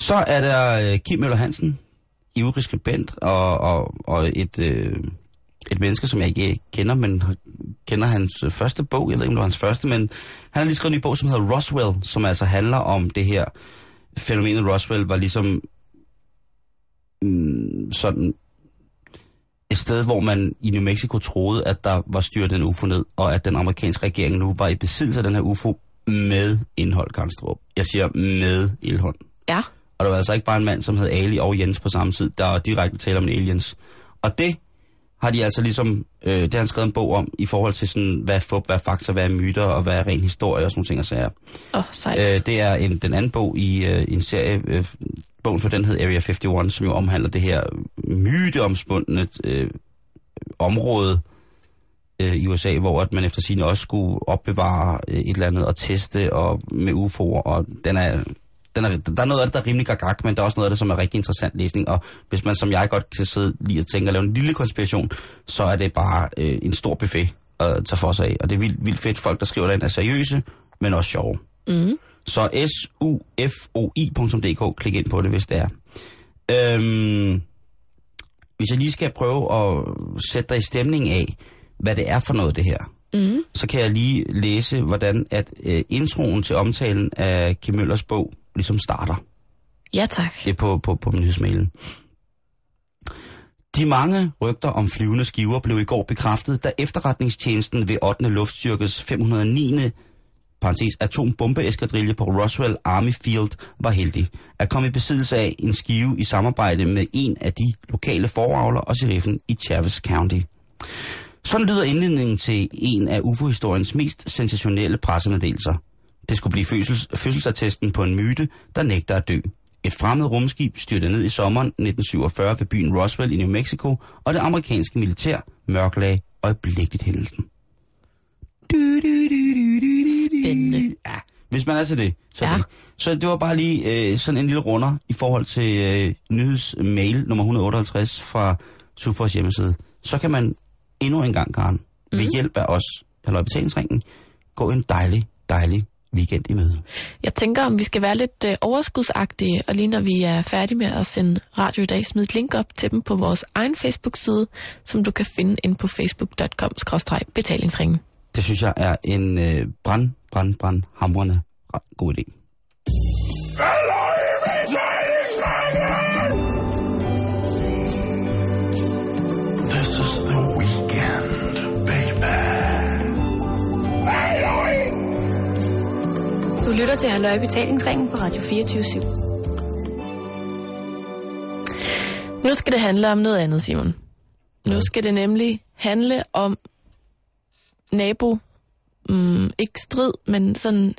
Så er der øh, Kim Møller Hansen, ivrig skribent, og, og, og et, øh, et menneske, som jeg ikke kender, men kender hans øh, første bog. Jeg ved ikke, om det var hans første, men han har lige skrevet en ny bog, som hedder Roswell, som altså handler om det her fænomenet Roswell, var ligesom mm, sådan et sted, hvor man i New Mexico troede, at der var styrt en UFO ned, og at den amerikanske regering nu var i besiddelse af den her UFO med indhold, Karlstrup. Jeg siger med indhold. Ja. Og der var altså ikke bare en mand, som hed Ali og Jens på samme tid. Der var direkte tale om en aliens. Og det har de altså ligesom, øh, det har han skrevet en bog om, i forhold til sådan, hvad er fup, hvad er fakta, hvad er myter, og hvad er ren historie, og sådan nogle ting og sager. Åh, oh, sejt. Øh, det er en, den anden bog i øh, en serie, øh, bogen for den hed Area 51, som jo omhandler det her myteomspundne øh, område øh, i USA, hvor at man efter sine også skulle opbevare øh, et eller andet og teste og med UFO'er, og den er, den er, der er noget af det, der er rimelig gagak, men der er også noget af det, som er rigtig interessant læsning, og hvis man som jeg godt kan sidde lige og tænke og lave en lille konspiration, så er det bare øh, en stor buffet at tage for sig af, og det er vildt, vildt fedt, folk der skriver derinde er seriøse, men også sjove. Mm. Så sufoi.dk, klik ind på det, hvis det er. Øhm, hvis jeg lige skal prøve at sætte dig i stemning af, hvad det er for noget, det her, Mm. så kan jeg lige læse, hvordan at øh, introen til omtalen af Kim Møllers bog ligesom starter. Ja, tak. Det er på, på, på nyhedsmailen. De mange rygter om flyvende skiver blev i går bekræftet, da efterretningstjenesten ved 8. Luftstyrkes 509. Parentes, atombombeeskadrille på Roswell Army Field var heldig at komme i besiddelse af en skive i samarbejde med en af de lokale foravler og sheriffen i Chaves County. Sådan lyder indledningen til en af UFO-historiens mest sensationelle pressemeddelelser. Det skulle blive fødsels, fødselsattesten på en myte, der nægter at dø. Et fremmed rumskib styrte ned i sommeren 1947 ved byen Roswell i New Mexico, og det amerikanske militær mørklagde øjeblikkeligt hændelsen. Spændende. Ja, hvis man er til det, så Ja. det. Så det var bare lige øh, sådan en lille runder i forhold til øh, nyhedsmail nummer 158 fra Sufors hjemmeside. Så kan man endnu en gang, Karen, ved Mhm. hjælp af os, eller betalingsringen, gå en dejlig, dejlig weekend i møde. Jeg tænker, om vi skal være lidt øh, overskudsagtige, og lige når vi er færdige med at sende radio i dag, smid et link op til dem på vores egen Facebook-side, som du kan finde ind på facebook.com-betalingsringen. Det synes jeg er en øh, brand, brand, brand hamrende god idé. This Du lytter til Halløj Betalingsringen på Radio 24 /7. Nu skal det handle om noget andet, Simon. Nu skal det nemlig handle om nabo, mm, ikke strid, men sådan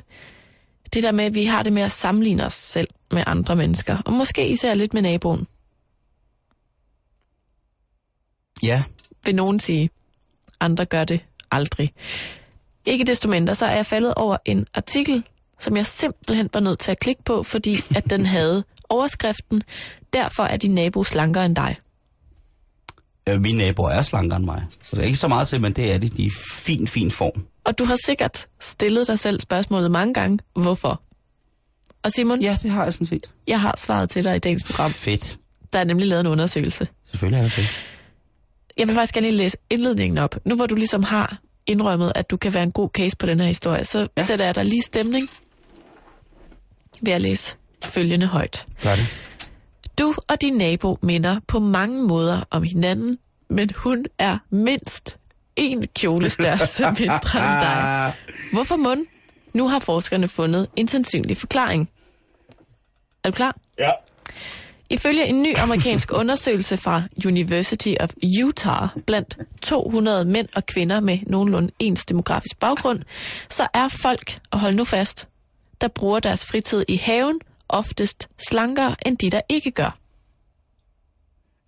det der med, at vi har det med at sammenligne os selv med andre mennesker, og måske især lidt med naboen, Ja, vil nogen sige. Andre gør det aldrig. Ikke desto mindre, så er jeg faldet over en artikel, som jeg simpelthen var nødt til at klikke på, fordi at den havde overskriften, derfor er din nabo slankere end dig. Øh, mine naboer er slankere end mig. Så ikke så meget til, men det er det. De er i fin, fin form. Og du har sikkert stillet dig selv spørgsmålet mange gange, hvorfor? Og Simon, Ja, det har jeg sådan set. jeg har svaret til dig i dagens program. Fedt. Der er nemlig lavet en undersøgelse. Selvfølgelig er det det. Jeg vil faktisk gerne lige læse indledningen op. Nu hvor du ligesom har indrømmet, at du kan være en god case på den her historie, så Ja. ja. sætter jeg dig lige stemning ved at læse følgende højt. Gør det. Du og din nabo minder på mange måder om hinanden, men hun er mindst en kjolestørrelse mindre end dig. Hvorfor mund? Nu har forskerne fundet en sandsynlig forklaring. Er du klar? Ja. Ifølge en ny amerikansk undersøgelse fra University of Utah blandt 200 mænd og kvinder med nogenlunde ens demografisk baggrund, så er folk, og hold nu fast, der bruger deres fritid i haven, oftest slankere end de, der ikke gør.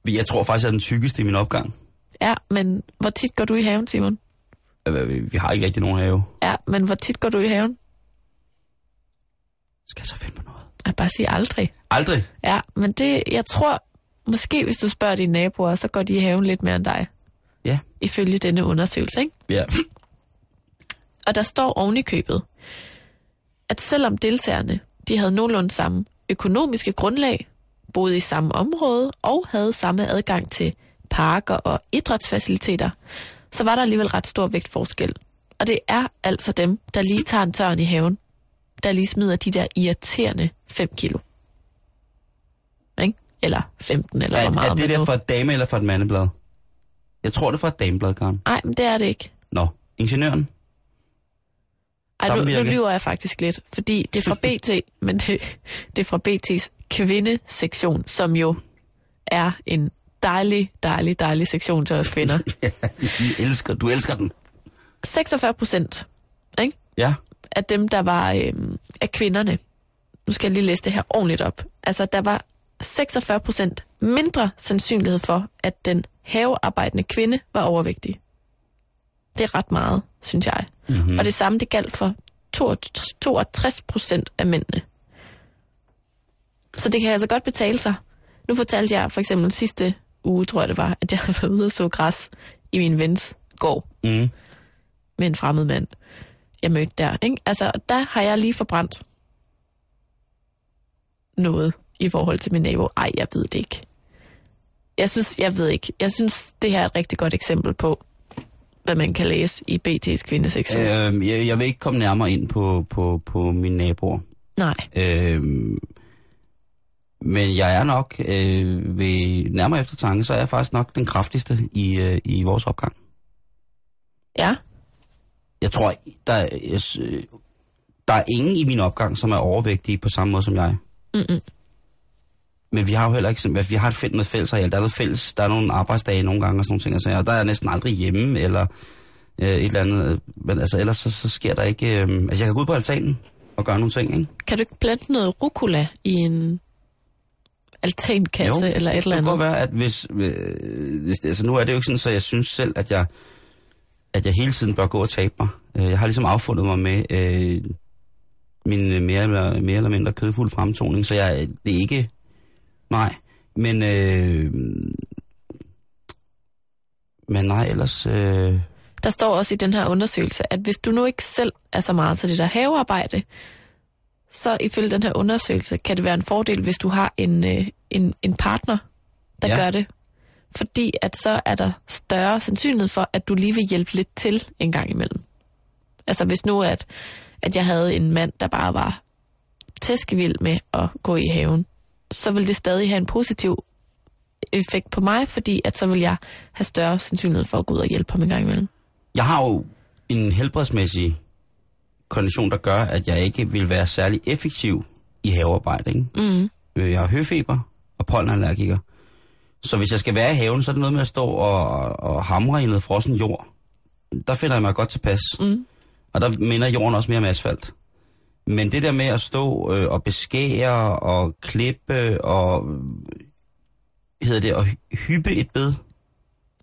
Jeg tror faktisk, jeg er den tykkeste i min opgang. Ja, men hvor tit går du i haven, Simon? Øh, vi- Vi har ikke rigtig nogen have. Ja, men hvor tit går du i haven? Skal jeg så finde på noget? Jeg bare sige aldrig. Aldrig. Ja, men det, jeg tror, måske hvis du spørger dine naboer, så går de i haven lidt mere end dig, Ja. ifølge denne undersøgelse, ikke? Ja. Og der står oven i købet, at selvom deltagerne de havde nogenlunde samme økonomiske grundlag, boede i samme område og havde samme adgang til parker og idrætsfaciliteter, så var der alligevel ret stor vægtforskel. Og det er altså dem, der lige tager en tørn i haven, der lige smider de der irriterende 5 kilo. Ikke? Eller 15, eller Er, hvor meget er det der fra et dame eller fra et mandeblad? Jeg tror, det er fra et dameblad, Karen. Nej, men det er det ikke. Nå, ingeniøren. Ej, nu, nu lyver jeg faktisk lidt, fordi det er fra BT, men det, det er fra BT's kvindesektion, som jo er en dejlig, dejlig, dejlig sektion til os kvinder. I elsker, du elsker den. 46 procent ikke? Ja. af dem, der var øhm, af kvinderne, nu skal jeg lige læse det her ordentligt op, altså der var 46 procent mindre sandsynlighed for, at den havearbejdende kvinde var overvægtig. Det er ret meget, synes jeg. Mm-hmm. Og det samme det galt for 62 procent af mændene. Så det kan altså godt betale sig. Nu fortalte jeg for eksempel sidste uge, tror jeg det var, at jeg havde været ude og så græs i min vens gård Mm. med en fremmed mand, jeg mødte der. Ikke? Altså, der har jeg lige forbrændt noget i forhold til min nabo. Ej, jeg ved det ikke. Jeg synes, jeg ved ikke. Jeg synes, det her er et rigtig godt eksempel på, hvad man kan læse i BT's kvindesektion. Øh. Jeg, jeg vil ikke komme nærmere ind på, på, på mine naboer. Nej. Øhm, men jeg er nok, øh, ved nærmere eftertanke, så er jeg faktisk nok den kraftigste i, øh, i vores opgang. Ja. Jeg tror, der, er- øh, der er ingen i min opgang, som er overvægtige på samme måde som jeg. Mm-mm. Men vi har jo heller ikke, vi har et fælles, noget fælles areal. Der er noget fælles, der er nogle arbejdsdage nogle gange og sådan nogle ting. Altså, og der er jeg næsten aldrig hjemme, eller øh, et eller andet. Men altså, ellers så, så sker der ikke... Øh, altså, jeg kan gå ud på altanen og gøre nogle ting, ikke? Kan du ikke plante noget rucola i en altankasse eller et eller det kan andet? godt være, at hvis, øh, hvis... Altså, nu er det jo ikke sådan, så jeg synes selv, at jeg, at jeg hele tiden bør gå og tabe mig. Øh, Jeg har ligesom affundet mig med øh, min mere eller, mere eller mindre kødfuld fremtoning, så jeg, det er ikke... Nej, men... Øh, men nej, ellers... Øh, Der står også i den her undersøgelse, at hvis du nu ikke selv er så meget til det der havearbejde, så ifølge den her undersøgelse kan det være en fordel, hvis du har en, øh, en, en partner, der Ja. gør det. Fordi at så er der større sandsynlighed for, at du lige vil hjælpe lidt til en gang imellem. Altså hvis nu, at, at jeg havde en mand, der bare var tæskevild med at gå i haven, så vil det stadig have en positiv effekt på mig, fordi at så vil jeg have større sandsynlighed for at gå ud og hjælpe ham en gang imellem. jeg har jo en helbredsmæssig kondition, der gør, at jeg ikke vil være særlig effektiv i havearbejde. Ikke? Mm. Øh, Jeg har høfeber og pollenallergiker. Så hvis jeg skal være i haven, så er det noget med at stå og, og hamre i noget frossen jord. Der finder jeg mig godt tilpas. Mm. Og der minder jorden også mere om asfalt. Men det der med at stå øh, og beskære og klippe og hedder det at hy- hyppe et bed?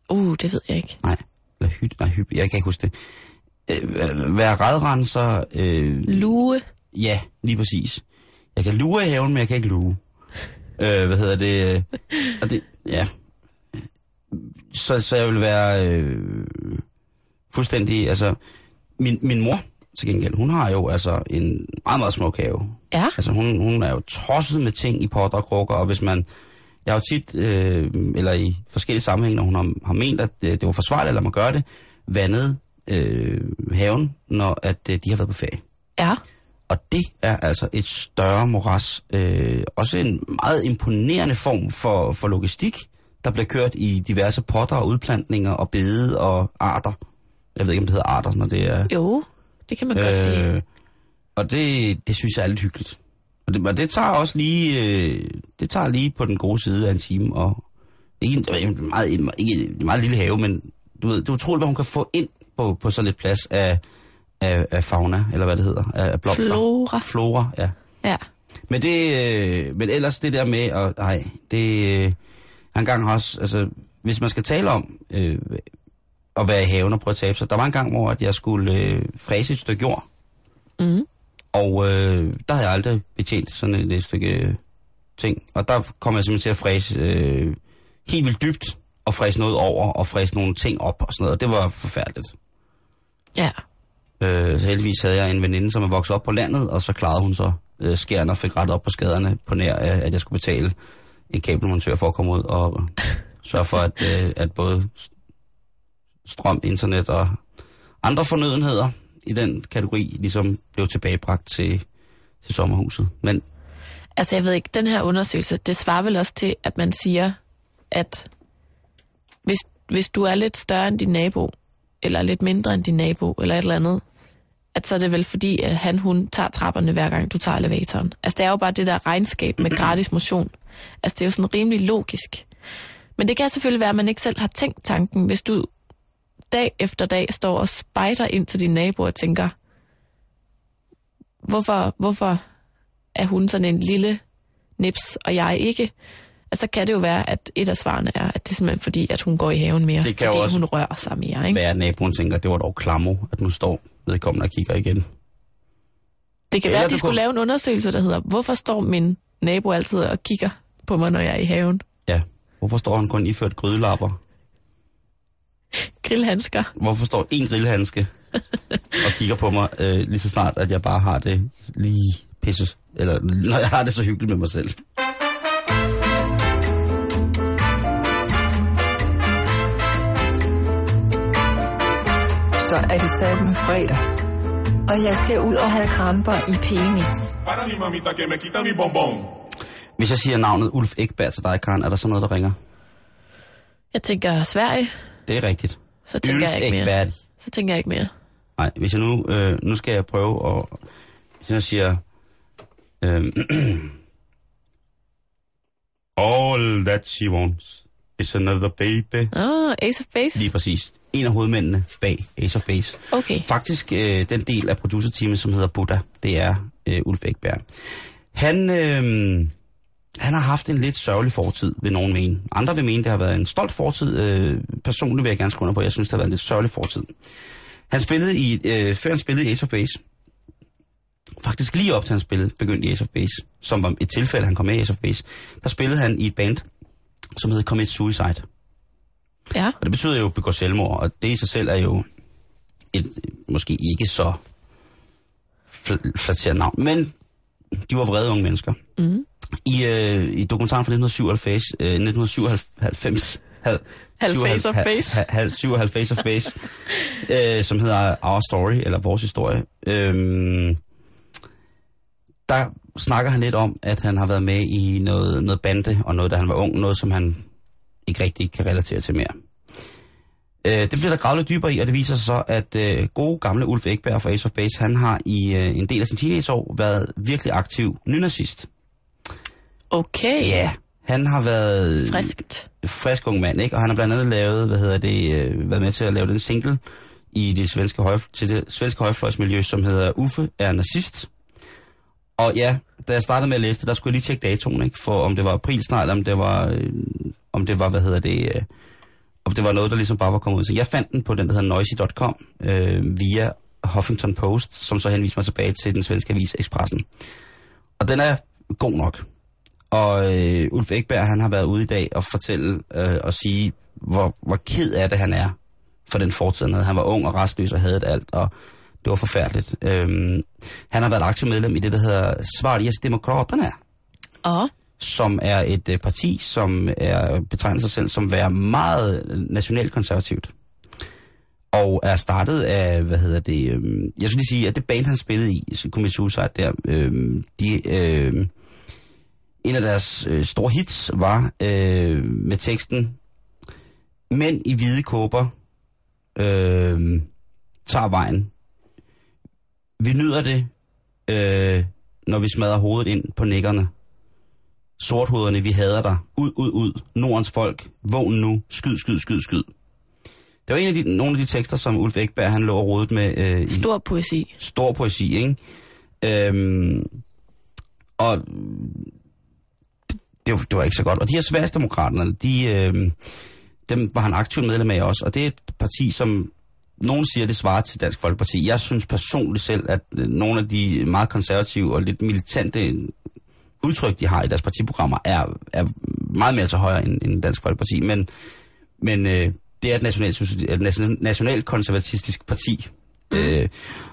Uh, det ved jeg ikke. Nej, eller hytte, nej, hyppe, jeg kan ikke huske det. Øh, være redrenser, øh, Lue. Ja, lige præcis. Jeg kan lure i haven, men jeg kan ikke lure. Øh, hvad hedder det? Og det, ja. så, så jeg vil være øh, fuldstændig, altså, min, min mor til gengæld, hun har jo altså en meget, meget smuk have. Ja. Altså hun, hun er jo tosset med ting i potter og krukker, og hvis man, jeg har jo tit, øh, eller i forskellige sammenhænge, når hun har, har ment, at øh, det var forsvarligt, eller man gør det, vandet øh, haven, når at øh, de har været på ferie. Ja. Og det er altså et større moras. Øh, også en meget imponerende form for, for logistik, der bliver kørt i diverse potter og udplantninger og bede og arter. Jeg ved ikke, om det hedder arter, når det er... Jo, det kan man godt sige. Øh, og det, det synes jeg er lidt hyggeligt. Og det, og det tager også lige, øh, det tager lige på den gode side af en time, og ikke en, en meget, en, ikke en meget lille have, men du ved, det er utroligt, hvad hun kan få ind på, på så lidt plads af, af, af fauna, eller hvad det hedder, af, af blomster. Flora. Flora, ja. Ja. Men det, øh, men ellers det der med, at, nej, det, øh, en gang også, altså, hvis man skal tale om øh, at være i haven og prøve at tabe sig, der var en gang, hvor at jeg skulle øh, fræse et stykke jord, Mm. og øh, der havde jeg aldrig betjent sådan et, et stykke øh, ting. Og der kom jeg simpelthen til at fræse øh, helt vildt dybt, og fræse noget over, og fræse nogle ting op og sådan noget. Og det var forfærdeligt. Ja. Øh, så heldigvis havde jeg en veninde, som er vokset op på landet, og så klarede hun så øh, skærne og fik rettet op på skaderne på nær, øh, at jeg skulle betale en kabelmontør for at komme ud og sørge for, at, øh, at både strøm, internet og andre fornødenheder i den kategori ligesom blev tilbagebragt til, til sommerhuset. Men Altså, jeg ved ikke, den her undersøgelse, det svarer vel også til, at man siger, at hvis, hvis du er lidt større end din nabo, eller lidt mindre end din nabo, eller et eller andet, at så er det vel fordi, at han, hun tager trapperne hver gang, du tager elevatoren. Altså, det er jo bare det der regnskab med gratis motion. Altså, det er jo sådan rimelig logisk. Men det kan selvfølgelig være, at man ikke selv har tænkt tanken, hvis du dag efter dag står og spejder ind til din nabo og tænker, hvorfor, hvorfor er hun sådan en lille nips, og jeg ikke? Altså kan det jo være, at et af svarene er, at det er simpelthen fordi, at hun går i haven mere, Det kan fordi også hun rører sig mere, ikke? hvad er naboen tænker, det var dog klammo, at nu står vedkommende og kigger igen. Det kan Eller være, at de skulle kunne- lave en undersøgelse, der hedder, hvorfor står min nabo altid og kigger på mig, når jeg er i haven? Ja. Hvorfor står han kun iført grydelapper? Grillhandsker. Hvorfor står en grillhandske og kigger på mig øh, lige så snart, at jeg bare har det lige pisse, eller når jeg har det så hyggeligt med mig selv. Så er det satme fredag. Og jeg skal ud og have kramper i penis. Hvis jeg siger navnet Ulf Ekberg til dig, Karen, er der så noget, der ringer? Jeg tænker Sverige, Det er rigtigt. så tænker Ulf jeg ikke mere. Ekberg. Så tænker jeg ikke mere. Nej, hvis jeg nu, øh, nu skal jeg prøve at, hvis jeg siger, øh, All that she wants is another baby. Åh, oh, Ace of Base. Lige præcis. En af hovedmændene bag Ace of Base. Okay. Faktisk øh, den del af producerteamet, som hedder Buddha, det er øh, Ulf Ekberg. Han, øh, han har haft en lidt sørgelig fortid, vil nogen mene. Andre vil mene, det har været en stolt fortid. Øh, personligt vil jeg gerne skrive under på, jeg synes, det har været en lidt sørgelig fortid. Han spillede i, øh, før han spillede i Ace of Base, faktisk lige op til han spillede, begyndte i Ace of Base, som var et tilfælde, han kom med i Ace of Base, der spillede han i et band, som hed Commit Suicide. Ja. Og det betyder jo at begå selvmord, og det i sig selv er jo et måske ikke så fl- navn. Men de var vrede unge mennesker. Mm. I, øh, i dokumentaren fra 1997, øh, 1997 hal, Halv syv- Face of hal- Base. hal- Halv 57 Face of Base, øh, som hedder Our Story, eller Vores Historie. Øhm, der snakker han lidt om, at han har været med i noget, noget bande, og noget, da han var ung, noget, som han ikke rigtig kan relatere til mere. Øh, det bliver der gravet lidt dybere i, og det viser sig så, at øh, gode gamle Ulf Ekberg fra Ace of Base, han har i øh, en del af sin teenageår været virkelig aktiv nynazist. Okay. Ja, han har været Friskt. frisk ung mand, ikke? Og han har blandt andet lavet, hvad hedder det, øh, været med til at lave den single i det svenske, høj, til det svenske højfløjsmiljø, som hedder Uffe er nazist. Og ja, da jeg startede med at læse det, der skulle jeg lige tjekke datoen, ikke? For om det var april snart, eller om det var, øh, om det var, hvad hedder det, øh, og det var noget, der ligesom bare var kommet ud. Så jeg fandt den på den, der hedder noisy.com, øh, via Huffington Post, som så henviste mig tilbage til den svenske avis Expressen. Og den er god nok. Og øh, Ulf Ekberg, han har været ude i dag og fortælle øh, og sige hvor, hvor ked af det han er for den fortid, han havde. Han var ung og restløs og havde det alt, og det var forfærdeligt. Øhm, han har været aktiv medlem i det, der hedder Sveriges Demokraterna, Ja som er et øh, parti, som er betegner sig selv som være meget nationalkonservativt. Og er startet af, hvad hedder det, øh, jeg skulle lige sige, at det band, han spillede i, Commit Suicide der, øh, de, øh, en af deres øh, store hits var øh, med teksten, Mænd i hvide kåber øh, tager vejen. Vi nyder det, øh, når vi smadrer hovedet ind på nikkerne. Sorthoderne, vi hader dig. Ud, ud, ud. Nordens folk. Vågn nu. Skyd, skyd, skyd, skyd. Det var en af de, nogle af de tekster, som Ulf Ekberg han lå og rodet med øh, i stor poesi. stor poesi, ikke? Øhm, og det, var- det var ikke så godt. Og de her Sverigesdemokraterne, de, øh, dem var han aktiv medlem af også, og det er et parti, som nogen siger, det svarer til Dansk Folkeparti. Jeg synes personligt selv, at øh, nogle af de meget konservative og lidt militante udtryk, de har i deres partiprogrammer, er, er meget mere til højre end, end Dansk Folkeparti. Men, men øh, det er et national, et national, parti. Øh,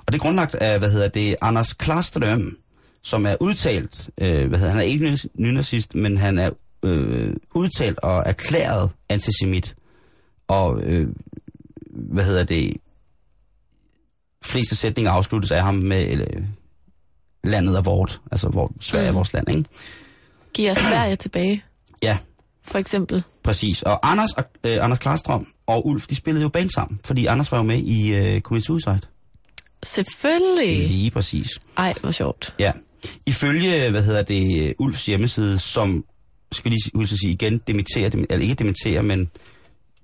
og det er grundlagt af, hvad hedder det, Anders Klarstrøm, som er udtalt, øh, hvad hedder, han er ikke nynazist, men han er øh, udtalt og erklæret antisemit. Og, øh, hvad hedder det, fleste sætninger afsluttes af ham med landet er vort, altså hvor Sverige er vores land, ikke? Giver Sverige tilbage, Ja, for eksempel. præcis. Og Anders, og, øh, Anders Klarstrøm og Ulf, de spillede jo band sammen, fordi Anders var jo med i øh, Commit Suicide. Selvfølgelig. Lige præcis. Ej, hvor sjovt. Ja. Ifølge, hvad hedder det, Ulfs hjemmeside, som, skal lige huske at sige igen, demitterer, dem- eller ikke demitterer, men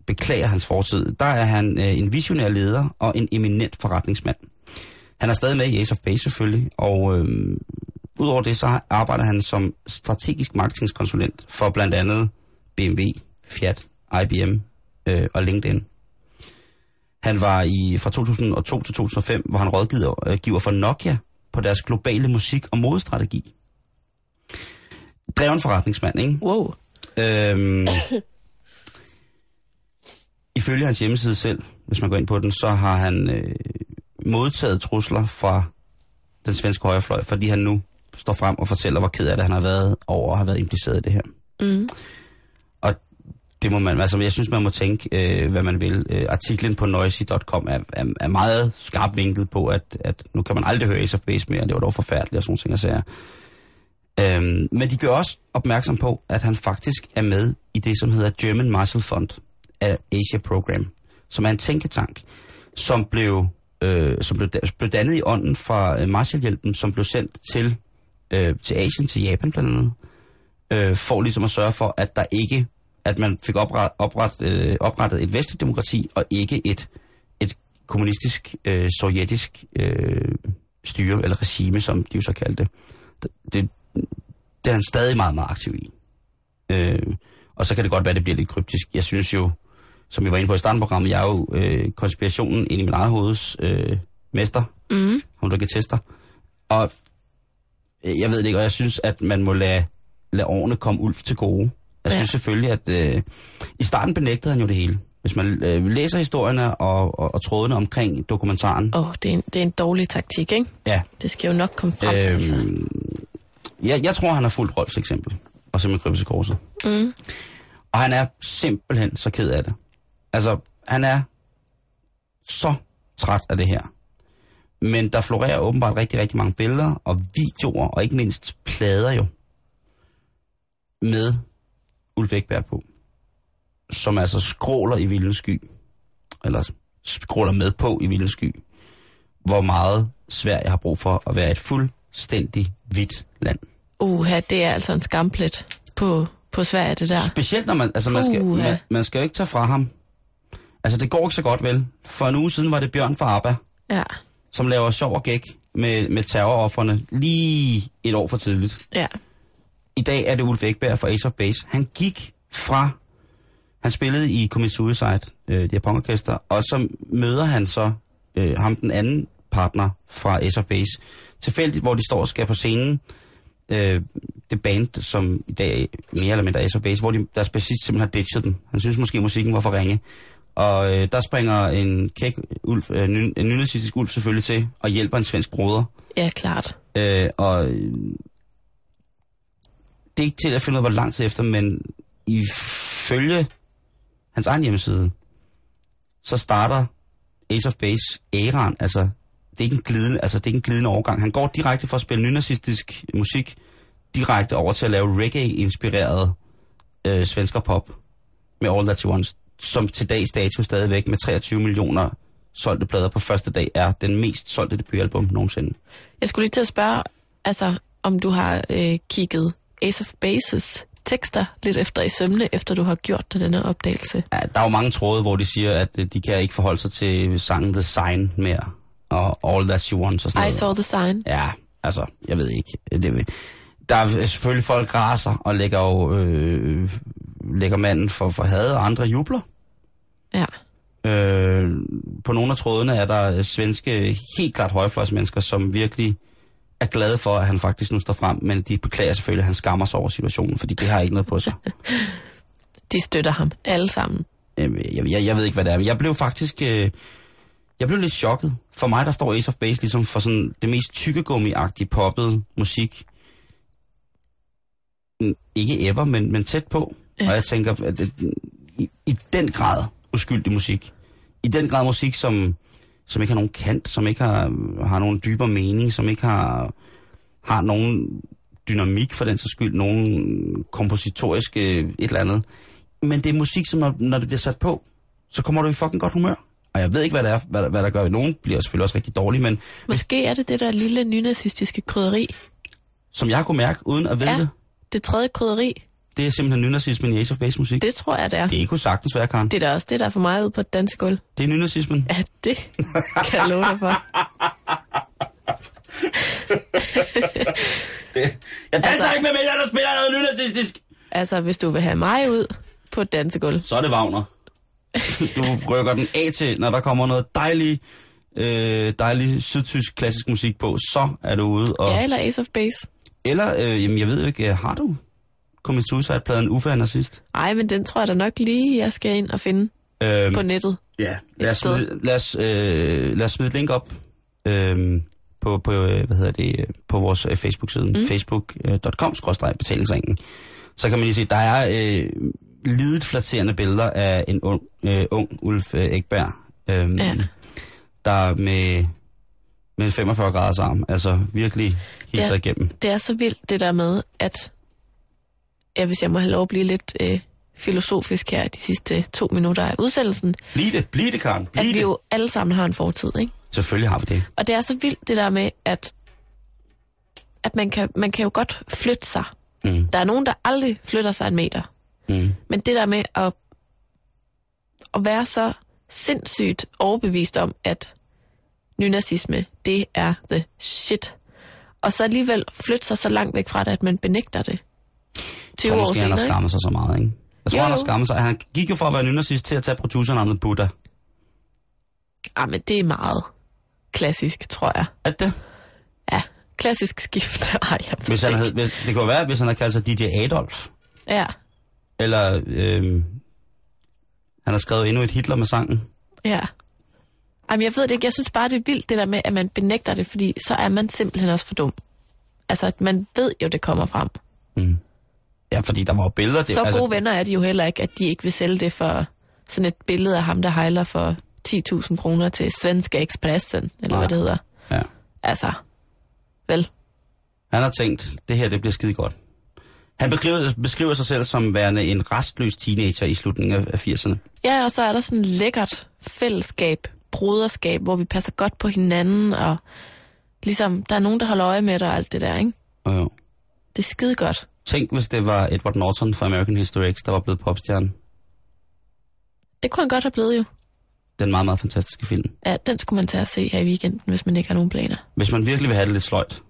beklager hans fortid, der er han øh, en visionær leder og en eminent forretningsmand. Han er stadig med i Ace of Base selvfølgelig, og øh, udover det, så arbejder han som strategisk marketingskonsulent for blandt andet BMW, Fiat, IBM øh, og LinkedIn. Han var i fra 2002 til 2005, hvor han rådgiver øh, giver for Nokia på deres globale musik- og modestrategi. Dreven forretningsmand, ikke? Wow. Øhm, ifølge hans hjemmeside selv, hvis man går ind på den, så har han øh, modtaget trusler fra den svenske højrefløj, fordi han nu står frem og fortæller, hvor ked af det han har været over at have været impliceret i det her. Mm. Og det må man, altså jeg synes, man må tænke, øh, hvad man vil. Øh, artiklen på noisy.com er, er, er meget skarpt vinklet på, at, at nu kan man aldrig høre Ace of Base mere, det var dog forfærdeligt og sådan ting, jeg siger. Øhm, men de gør også opmærksom på, at han faktisk er med i det, som hedder German Marshall Fund af Asia Program, som er en tænketank, som blev, øh, som blev, blev dannet i ånden fra øh, Marshallhjælpen, som blev sendt til, øh, til Asien, til Japan blandt andet, øh, for ligesom at sørge for, at der ikke, at man fik opret, opret, øh, oprettet et vestligt demokrati, og ikke et, et kommunistisk, øh, sovjetisk øh, styre, eller regime, som de jo så kaldte det. det. Det er han stadig meget, meget aktiv i. Øh, og så kan det godt være, at det bliver lidt kryptisk. Jeg synes jo, som jeg var inde på i starten af programmet, jeg er jo øh, konspirationen ind i min eget hoveds øh, mester, Mm. ham der kan tester. Og øh, jeg ved det ikke, og jeg synes, at man må lade, lade årene komme Ulf til gode. Jeg Ja. synes selvfølgelig, at øh, i starten benægtede han jo det hele. Hvis man øh, læser historierne og, og, og trådene omkring dokumentaren. Åh, oh, det, er en, det er en dårlig taktik, ikke? Ja, Det skal jo nok komme frem, øhm. altså. jeg, jeg tror, han har fulgt Rolfs eksempel. Og simpelthen krybet til korset. Mm. Og han er simpelthen så ked af det. Altså, han er så træt af det her. Men der florerer åbenbart rigtig, rigtig mange billeder og videoer, og ikke mindst plader jo, med Ulf Ekberg på, som altså skråler i vildens sky, eller skråler med på i vildens sky, hvor meget Sverige har brug for at være et fuldstændig hvidt land. Uha, det er altså en skamplet på, på Sverige, det der. Specielt når man, altså man skal, man, man skal jo ikke tage fra ham. Altså det går ikke så godt vel. For en uge siden var det Bjørn fra ABBA, Ja, som laver sjov og gæk med, med terrorofferne lige et år for tidligt. ja. I dag er det Ulf Ekberg fra Ace of Base. Han gik fra, han spillede i Commit Suicide, øh, de her punkorkester, og så møder han så øh, ham den anden partner fra Ace of Base. Tilfældigt, hvor de står og skal på scenen, øh, det band, som i dag mere eller mindre er Ace of Base, hvor de, deres bassist simpelthen har ditchet dem. Han synes måske, musikken var for ringe. Og øh, der springer en kæk ulf, øh, en nynazistisk ulf selvfølgelig til, og hjælper en svensk broder. Ja, klart. Øh, og øh, det er ikke til at finde ud af, hvor lang tid efter, men ifølge hans egen hjemmeside, så starter Ace of Base æraen, altså det er ikke en glidende, altså det er ikke en glidende overgang. Han går direkte fra at spille nynazistisk musik, direkte over til at lave reggae-inspireret øh, svensker pop med All That She Wants, som til dags dato stadigvæk med 23 millioner solgte plader på første dag er den mest solgte debutalbum nogensinde. Jeg skulle lige til at spørge, altså, om du har øh, kigget Ace of Bases tekster lidt efter i sømne, efter du har gjort dig denne opdagelse. Ja, der er jo mange tråde, hvor de siger, at øh, de kan ikke forholde sig til sangen The Sign mere, og All That She Wants og sådan I noget. saw the sign. Ja, altså, jeg ved ikke. Det, der er selvfølgelig folk raser og lægger jo øh, lægger manden for, for had, og andre jubler. Ja. Øh, på nogle af trådene er der svenske, helt klart højfløjsmennesker, som virkelig er glade for, at han faktisk nu står frem, men de beklager selvfølgelig, at han skammer sig over situationen, fordi det har ikke noget på sig. De støtter ham alle sammen. Øh, jeg, jeg, jeg ved ikke, hvad det er, men jeg blev faktisk... Øh, jeg blev lidt chokket. For mig, der står Ace of Base ligesom for sådan det mest tykkegummi-agtige poppet musik. Ikke ever, men, men tæt på. Ja. Og jeg tænker, at det, i, i den grad uskyldig musik. I den grad musik, som, som ikke har nogen kant, som ikke har, har nogen dybere mening, som ikke har, har nogen dynamik for den så skyld, nogen kompositorisk øh, et eller andet. Men det er musik, som når, når det bliver sat på, så kommer du i fucking godt humør. Og jeg ved ikke, hvad, det er, hvad, hvad der gør. Nogen bliver selvfølgelig også rigtig dårlige, men Måske er det det der lille nynazistiske krydderi. som jeg kunne mærke, uden at vide Ja. det, Det tredje krydderi, det er simpelthen nynazismen i Ace of Base musik. Det, tror jeg, det er. det kunne sagtens være, Karen. Det, er da også det, der er for mig ud på et dansegulv. det er nynazismen. Ja, det kan jeg love dig for. Jeg danser Altså- ikke med mennesker, der spiller noget nynazistisk. Altså, hvis du vil have mig ud på et dansegulv, Så er det Wagner. Du rykker den af til, når der kommer noget dejlig, øh, dejlig sydtysk klassisk musik på, så er du ude. Og, ja, eller Ace of Base. Eller, øh, jamen jeg ved ikke, øh, har du kommet til Suicide-pladen Uffe er sidst? Ej, men den tror jeg da nok lige, jeg skal ind og finde Øhm, på nettet. Ja, lad os, smide, lad, os, øh, lad os smide et link op øh, på, på, øh, hvad hedder det, øh, på vores øh, Facebook-side, mm. facebook.com betalingsringen. Så kan man lige se, der er øh, lidet flatterende billeder af en ung, øh, ung Ulf øh, Ekberg, øh, Ja. der med, med 45 graders arm, altså virkelig hilser Ja. igennem. Det er så vildt, det der med, at ja, hvis jeg må have lov at blive lidt øh, filosofisk her de sidste to minutter af udsendelsen, Bliv det, bliv det, Karen, bliv at vi det. jo alle sammen har en fortid, ikke? Selvfølgelig har vi det. Og det er så vildt det der med, at, at man, kan, man kan jo godt flytte sig. Mm. Der er nogen, der aldrig flytter sig en meter. Mm. Men det der med at, at være så sindssygt overbevist om, at nynazisme, det er the shit. Og så alligevel flytte sig så langt væk fra det, at man benægter det. 20 Jeg tror år måske, han har senere, skammet sig så meget, ikke? Jeg tror, Jo, han har skammet sig. Han gik jo fra at være nynazist til at tage producernavnet Buddha. Ah, men det er meget klassisk, tror jeg. Er det? Ja, klassisk skift. Ej, jeg Hvis det han havde, hvis, det kunne være, hvis han havde kaldt sig DJ Adolf. Ja, Eller øhm, han har skrevet endnu et Hitler med sangen. ja. Jamen, jeg ved det ikke. Jeg synes bare, det er vildt, det der med, at man benægter det, fordi så er man simpelthen også for dum. Altså, at man ved jo, det kommer frem. Mm. Ja, fordi der var jo billeder. Det, Så gode venner er de jo heller ikke, at de ikke vil sælge det for sådan et billede af ham, der hejler for 10.000 kroner til Svenska Expressen, eller Nej. hvad det hedder. Ja. Altså, vel? Han har tænkt, det her det bliver skide godt. Han beskriver, beskriver sig selv som værende en restløs teenager i slutningen af, af 80'erne. Ja, og så er der sådan et lækkert fællesskab, broderskab, hvor vi passer godt på hinanden, og ligesom, der er nogen, der holder øje med dig og alt det der, ikke? Og jo. Det er skide godt. Tænk, hvis det var Edward Norton fra American History X, der var blevet popstjerne. Det kunne han godt have blevet jo. Den meget, meget fantastiske film. Ja, den skulle man tage at se her i weekenden, hvis man ikke har nogen planer. Hvis man virkelig vil have det lidt sløjt.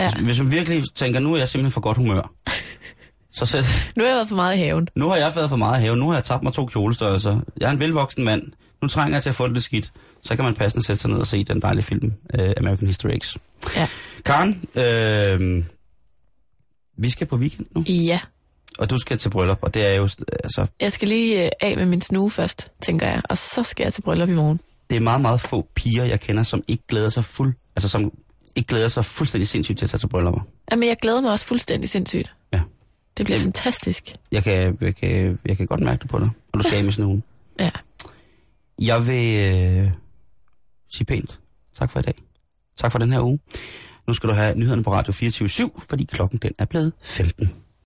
Ja. Hvis, hvis man virkelig tænker, nu er jeg simpelthen for godt humør. så sæt, Nu har jeg været for meget i haven. nu har jeg været for meget have, nu har jeg tabt mig to kjolestørrelser. Jeg er en velvoksen mand. Nu trænger jeg til at få det lidt skidt. Så kan man passende sætte sig ned og se den dejlige film, uh, American History X. Ja. Karen, øh, Vi skal på weekend nu, Ja. og du skal til bryllup, og det er jo, altså, Jeg skal lige øh, af med min snue først, tænker jeg. Og så skal jeg til bryllup i morgen. det er meget, meget få piger, jeg kender, som ikke glæder sig fuld, altså som ikke glæder sig fuldstændig sindssygt til at tage til bryllupper. Jamen, jeg glæder mig også fuldstændig sindssygt. Ja. Det bliver fantastisk. Jeg kan, jeg kan, jeg kan godt mærke det på dig, og du skal af med sådan nogen. Ja. Jeg vil øh, sige pænt tak for i dag. Tak for den her uge. Nu skal du have nyhederne på Radio 24 fordi klokken den er blevet 15.